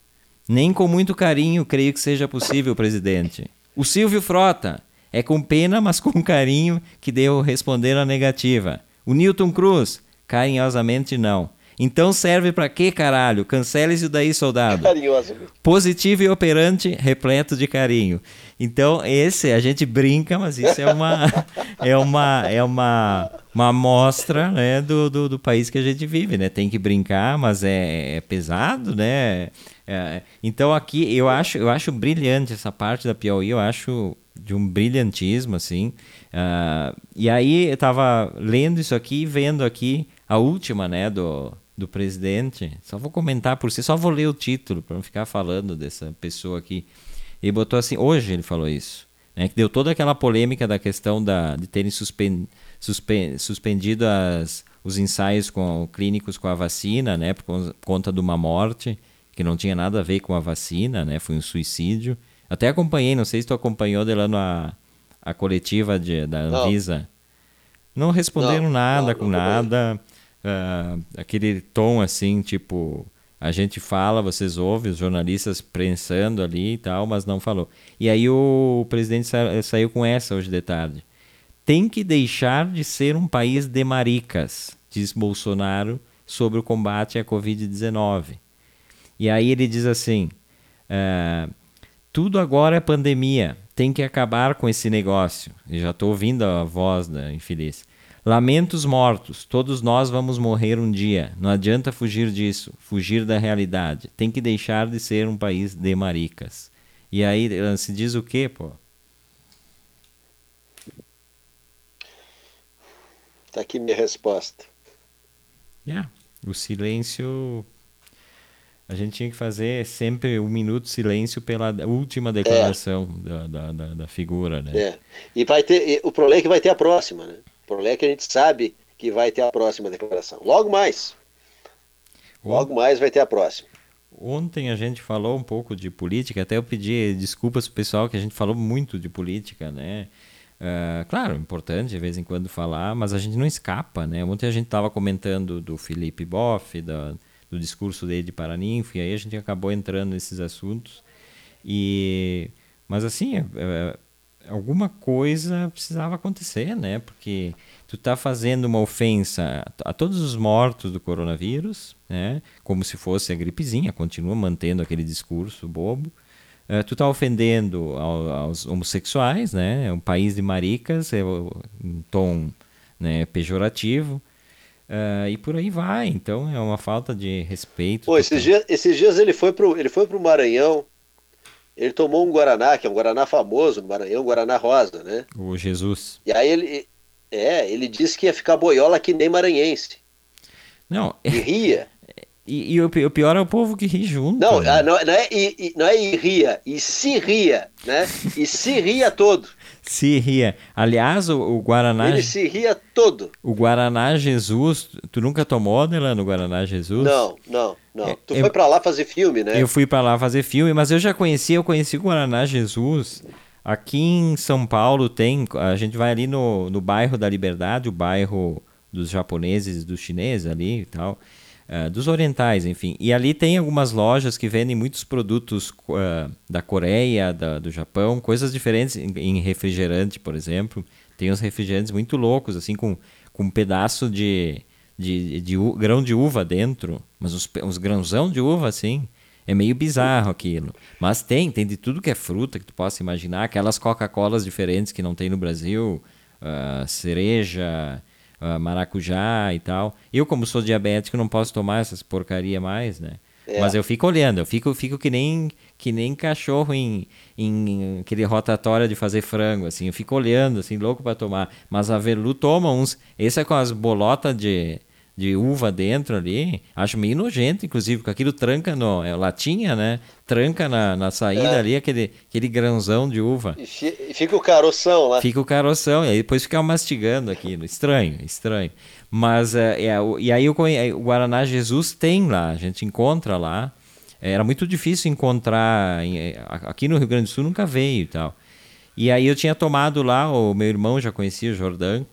Nem com muito carinho creio que seja possível, presidente. O Silvio Frota. É com pena, mas com carinho que devo responder a negativa. O Newton Cruz. Carinhosamente não. Então serve para quê, caralho? Cancele isso daí, soldado. Carinhoso. Positivo e operante, repleto de carinho. Então, esse a gente brinca, mas isso é uma é uma é uma uma amostra, né, do, do, do, país que a gente vive, né? Tem que brincar, mas é, é pesado, né? É, então aqui eu acho eu acho brilhante essa parte da Piauí, eu acho de um brilhantismo assim. Uh, e aí eu estava lendo isso aqui, vendo aqui a última, né, do do presidente. Só vou comentar por si, só vou ler o título para não ficar falando dessa pessoa aqui. Ele botou assim, hoje ele falou isso, né, que deu toda aquela polêmica da questão da, de terem suspen, suspen, suspendido as, os ensaios com, clínicos com a vacina, né, por conta de uma morte que não tinha nada a ver com a vacina, né, foi um suicídio. Até acompanhei, não sei se tu acompanhou dela na a coletiva de, da Anvisa. Não, não responderam não, nada não, com nada uh, aquele tom assim, tipo, a gente fala, vocês ouvem, os jornalistas prensando ali e tal, mas não falou. E aí o presidente sa saiu com essa hoje de tarde. Tem que deixar de ser um país de maricas, diz Bolsonaro sobre o combate à Covid-19. E aí ele diz assim: uh, tudo agora é pandemia, tem que acabar com esse negócio. Eu já estou ouvindo a voz da infeliz. Lamentos mortos, todos nós vamos morrer um dia. Não adianta fugir disso, fugir da realidade. Tem que deixar de ser um país de maricas. E aí se diz o quê, pô? Tá aqui minha resposta. Yeah. O silêncio. A gente tinha que fazer sempre um minuto de silêncio pela última declaração é. da, da, da, da, figura, né? É. E vai ter. O problema é que vai ter a próxima, né? O problema é que a gente sabe que vai ter a próxima declaração. Logo mais. Logo mais vai ter a próxima. Ontem a gente falou um pouco de política, até eu pedi desculpas pro pessoal que a gente falou muito de política, né? Uh, claro, importante de vez em quando falar, mas a gente não escapa, né? Ontem a gente estava comentando do Felipe Boff, da, do discurso dele de Paraninfo, e aí a gente acabou entrando nesses assuntos. E, mas assim, é, é, alguma coisa precisava acontecer, né? Porque tu está fazendo uma ofensa a todos os mortos do coronavírus, né? Como se fosse a gripezinha, continua mantendo aquele discurso bobo. Uh, tu está ofendendo ao, aos homossexuais, né? É um país de maricas, é um tom né, pejorativo. Uh, e por aí vai. Então é uma falta de respeito. Pô, esses dias, esses dias ele foi pro ele foi pro Maranhão. Ele tomou um guaraná, que é um guaraná famoso no Maranhão, um guaraná rosa, né? O Jesus. E aí ele é, ele disse que ia ficar boiola que nem maranhense. Não. E ria. E, e o, pior é o povo que ri junto. Não, né? Não, não, é, e, não é e ria, e se ria, né? E se ria todo. Se ria. Aliás, o, o, Guaraná. Ele se ria todo. O Guaraná Jesus. Tu nunca tomou, Delano, o Guaraná Jesus? Não, não, não. É, tu eu, foi para lá fazer filme, né? Eu fui para lá fazer filme, mas eu já conhecia, eu conheci o Guaraná Jesus. Aqui em São Paulo tem. A gente vai ali no, no bairro da Liberdade, o bairro dos japoneses, dos chineses ali e tal. Uh, dos orientais, enfim. E ali tem algumas lojas que vendem muitos produtos uh, da Coreia, da, do Japão, coisas diferentes em, em, refrigerante, por exemplo. Tem uns refrigerantes muito loucos, assim, com, com um pedaço de, de, de, de grão de uva dentro, mas uns, uns grãozão de uva, assim. É meio bizarro aquilo. Mas tem, tem de tudo que é fruta que tu possa imaginar. Aquelas Coca-Colas diferentes que não tem no Brasil, uh, cereja, uh, maracujá e tal. Eu, como sou diabético, não posso tomar essas porcaria mais, né? É. Mas eu fico olhando, eu fico, fico que nem que nem cachorro em, em aquele rotatória de fazer frango, assim. Eu fico olhando, assim, louco para tomar. Mas a Velu toma uns. Esse é com as bolotas de, de uva dentro ali. Acho meio nojento, inclusive, porque aquilo tranca no. É latinha, né? Tranca na, na saída é. ali aquele, aquele grãozão de uva. E, fi, e, fica o caroção lá. Fica o caroção, e aí depois fica mastigando aquilo. Estranho, estranho. Mas, é, é, e aí o, o Guaraná Jesus tem lá, a gente encontra lá. Era muito difícil encontrar. Aqui no Rio Grande do Sul nunca veio e tal. E aí eu tinha tomado lá, o meu irmão já conhecia o Jordão,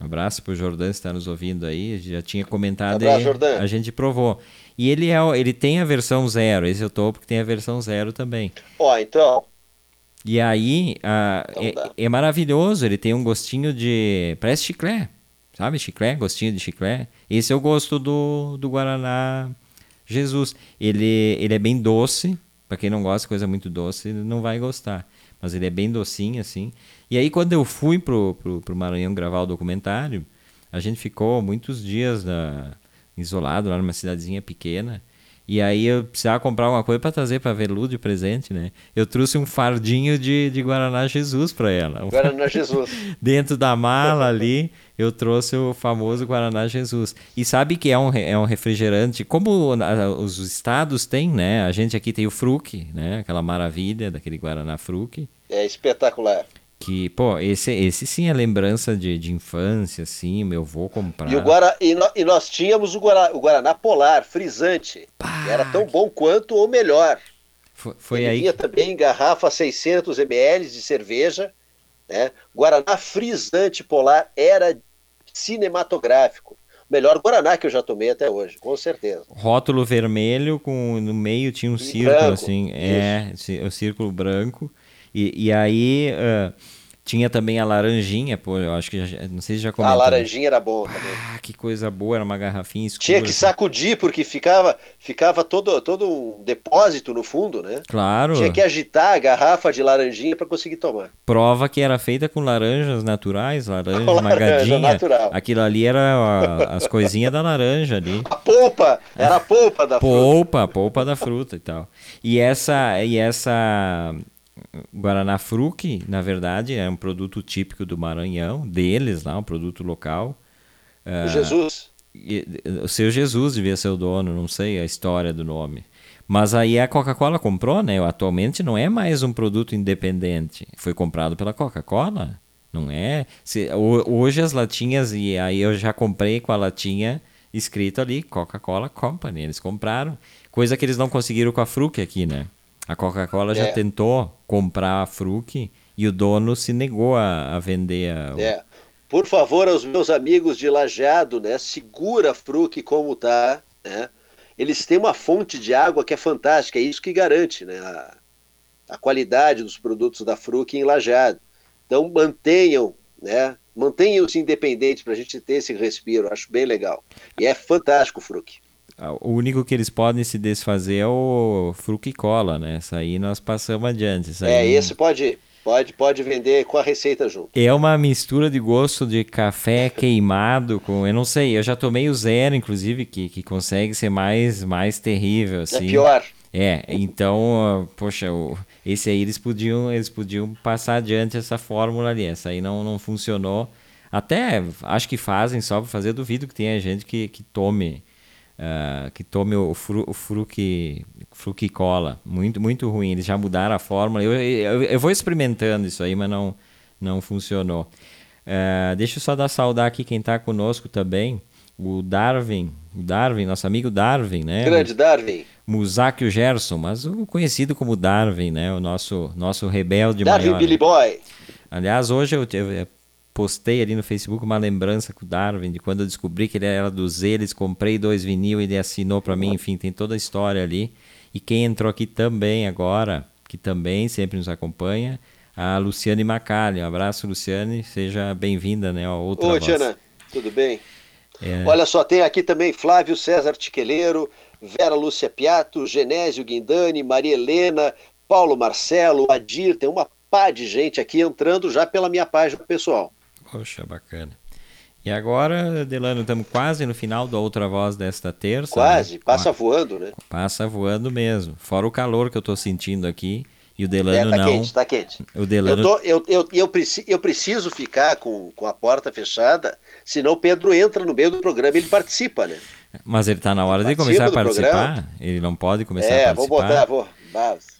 um abraço para o Jordão está nos ouvindo aí, já tinha comentado um abraço, e a gente provou. E ele é ele tem a versão zero, esse eu tô porque tem a versão zero também. Ó, então. E aí a, então é, é, maravilhoso, ele tem um gostinho de parece chiclé, sabe chiclé, gostinho de chiclé. Esse eu gosto do, do guaraná Jesus. Ele ele é bem doce, para quem não gosta de coisa muito doce, não vai gostar. Mas ele é bem docinho assim. E aí, quando eu fui pro, pro, pro Maranhão gravar o documentário, a gente ficou muitos dias na, isolado lá numa cidadezinha pequena. E aí eu precisava comprar alguma coisa para trazer para Velu de presente, né? Eu trouxe um fardinho de, de Guaraná Jesus para ela. Guaraná Jesus. Dentro da mala ali, eu trouxe o famoso Guaraná Jesus. E sabe que é um, é um refrigerante, como os estados têm, né? A gente aqui tem o Fruc, né? Aquela maravilha daquele Guaraná Fruc. É espetacular. Que, pô, esse, esse sim é lembrança de, de infância, assim, meu vou comprar. E, o Guara, e, no, e nós tínhamos o, Guara, o Guaraná Polar, frisante. Pá, era tão bom quanto ou melhor. Foi, foi Ele aí. Vinha também em garrafa 600 ml de cerveja. Né? Guaraná frisante polar era cinematográfico. O melhor Guaraná que eu já tomei até hoje, com certeza. Rótulo vermelho, com no meio tinha um e círculo, branco, assim. Isso. É, o círculo branco. E, e aí uh, tinha também a laranjinha, pô, eu acho que já, não sei se já comentou. A laranjinha era boa também. Ah, que coisa boa, era uma garrafinha escura. Tinha que sacudir porque ficava ficava todo todo um depósito no fundo, né? Claro. Tinha que agitar a garrafa de laranjinha para conseguir tomar. Prova que era feita com laranjas naturais, laranja esmagadinha. Natural. Aquilo ali era a, as coisinhas da laranja ali. A polpa, era a polpa da polpa, fruta. Polpa, polpa da fruta e tal. E essa e essa Guaraná Fruc, na verdade, é um produto típico do Maranhão, deles lá, um produto local. O Jesus. Uh, o seu Jesus devia ser o dono, não sei a história do nome. Mas aí a Coca-Cola comprou, né? Atualmente não é mais um produto independente. Foi comprado pela Coca-Cola. Não é? Se, hoje as latinhas, e aí eu já comprei com a latinha escrito ali Coca-Cola Company. Eles compraram. Coisa que eles não conseguiram com a Fruc aqui, né? A Coca-Cola é. já tentou comprar a Fruc e o dono se negou a, a vender a. É. Por favor, aos meus amigos de Lajeado, né? Segura a Fruc como tá, né? Eles têm uma fonte de água que é fantástica, é isso que garante, né? A, a qualidade dos produtos da Fruc em Lajeado. Então mantenham, né? Mantenham-se independentes para a gente ter esse respiro, acho bem legal. E é fantástico Fruc. Ah, o único que eles podem se desfazer é o Fruc Cola, né? Isso aí nós passamos adiante. é, não... esse pode, pode, pode vender com a receita junto. É uma mistura de gosto de café queimado com, eu não sei, eu já tomei o zero, inclusive, que, que consegue ser mais, mais terrível. É assim. É pior. É, então, poxa, esse aí eles podiam, eles podiam passar adiante essa fórmula ali. Essa aí não, não funcionou. Até acho que fazem só para fazer, duvido que tenha gente que, que tome uh, que tome o, fru, o fruque, fruque cola. Muito, muito ruim. Eles já mudaram a fórmula. Eu, eu, eu vou experimentando isso aí, mas não, não funcionou. Uh, deixa eu só dar saudar aqui quem está conosco também. O Darwin, o Darwin, nosso amigo Darwin, né? Grande Darwin. Musakio Gerson, mas o conhecido como Darwin, né? O nosso, nosso rebelde Darwin maior. Billy Boy. Aliás, hoje eu, eu, postei ali no Facebook uma lembrança com o Darwin de quando eu descobri que ele era dos eles, comprei dois vinil e ele assinou para mim, enfim, tem toda a história ali. E quem entrou aqui também agora, que também sempre nos acompanha, a Luciane Macalha. Um abraço, Luciane, seja bem-vinda, né, ao outra Oi, Tiana, tudo bem? É... Olha só, tem aqui também Flávio César Tiqueleiro, Vera Lúcia Piato, Genésio Guindani, Maria Helena, Paulo Marcelo, Adir, tem uma pá de gente aqui entrando já pela minha página pessoal. Poxa, bacana. E agora, Delano, estamos quase no final da outra voz desta terça. Quase, né? passa voando, né? Passa voando mesmo. Fora o calor que eu estou sentindo aqui. E o Delano é, tá não. Quente, tá quente. O Delano... eu, tô, eu, eu, eu, preci, eu preciso ficar com, com a porta fechada, senão o Pedro entra no meio do programa e ele participa, né? Mas ele está na hora de começar a participar? Programa. Ele não pode começar é, a participar? É, vou botar, vou.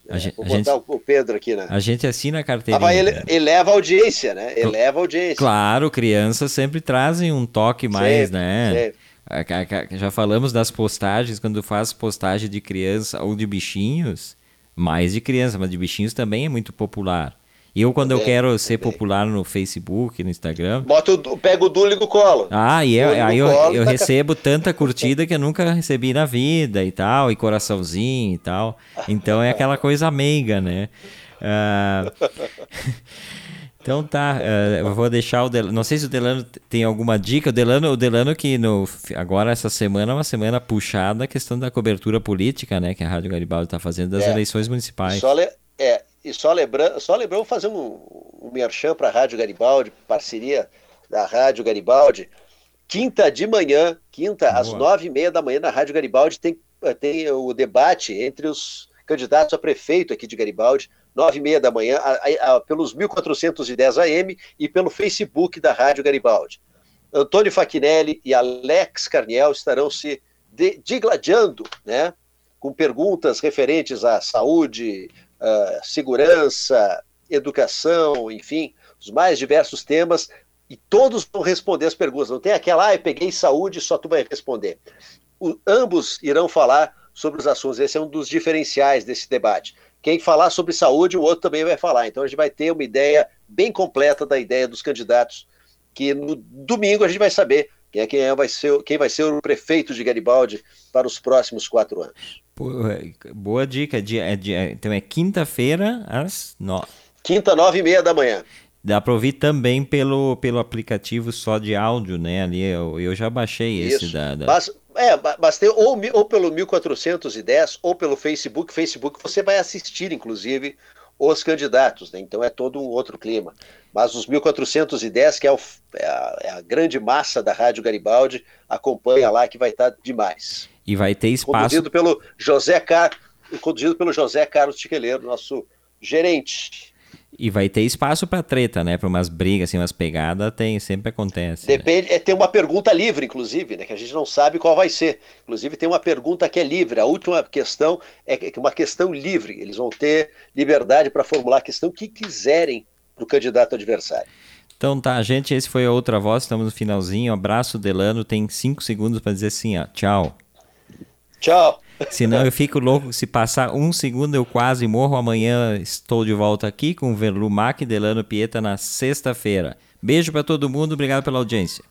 A gente, vou botar gente, o Pedro aqui, né? A gente assina a carteirinha. Ah, ele, eleva a audiência, né? Eleva a audiência. Claro, crianças sempre trazem um toque mais, sempre, né? Sempre. Já falamos das postagens, quando faz postagem de criança ou de bichinhos, mais de criança, mas de bichinhos também é muito popular. Eu, quando também, eu quero ser também. popular no Facebook, no Instagram. Bota o, pega o Dule no colo. Ah, e eu, aí eu, eu tá recebo tanta curtida que eu nunca recebi na vida e tal, e coraçãozinho e tal. Então é aquela coisa meiga, né? Uh... Então tá, uh, eu vou deixar o Delano. Não sei se o Delano tem alguma dica. O Delano, o Delano que no, agora essa semana é uma semana puxada a questão da cobertura política, né? Que a Rádio Garibaldi está fazendo das é, eleições municipais. Só le, é, e só lembrando, só lembrando fazer um, um merchan para a Rádio Garibaldi, parceria da Rádio Garibaldi. Quinta de manhã, quinta, Boa. às nove e meia da manhã, na Rádio Garibaldi, tem, tem o debate entre os candidatos a prefeito aqui de Garibaldi, nove e meia da manhã, a, a, a, pelos 1410 AM e pelo Facebook da Rádio Garibaldi. Antônio Fachinelli e Alex Carniel estarão se digladiando, né, com perguntas referentes à saúde, uh, segurança, educação, enfim, os mais diversos temas, e todos vão responder as perguntas. Não tem aquela, ah, eu peguei saúde, só tu vai responder. O, ambos irão falar sobre os assuntos. Esse é um dos diferenciais desse debate. Quem falar sobre saúde, o outro também vai falar. Então a gente vai ter uma ideia bem completa da ideia dos candidatos, que no domingo a gente vai saber quem é quem é, vai ser, quem vai ser o prefeito de Garibaldi para os próximos quatro anos. É, boa dica. Dia, é, dia, então é quinta-feira às nove. Quinta, nove e meia da manhã. Dá para ouvir também pelo, pelo aplicativo só de áudio, né? Ali eu, eu já baixei esse da. da... Mas, é, mas tem ou, ou pelo 1410 ou pelo Facebook. Facebook você vai assistir, inclusive, os candidatos, né? então é todo um outro clima. Mas os 1410, que é, o, é, a, é, a, grande massa da Rádio Garibaldi, acompanha lá que vai estar demais. E vai ter espaço. Conduzido pelo José, Car... Conduzido pelo José Carlos Tiqueleiro, nosso gerente. E vai ter espaço para treta, né? Para umas brigas, assim, umas pegadas, tem, sempre acontece. Né? Depende, né? é, tem uma pergunta livre, inclusive, né? Que a gente não sabe qual vai ser. Inclusive, tem uma pergunta que é livre. A última questão é uma questão livre. Eles vão ter liberdade para formular a questão que quiserem para o candidato adversário. Então tá, gente, esse foi a outra voz, estamos no finalzinho. Abraço, Delano, tem cinco segundos para dizer assim, ó, tchau. Tchau. Senão eu fico louco, se passar um segundo eu quase morro. Amanhã estou de volta aqui com o Verlu Mac e Delano Pieta na sexta-feira. Beijo para todo mundo, obrigado pela audiência.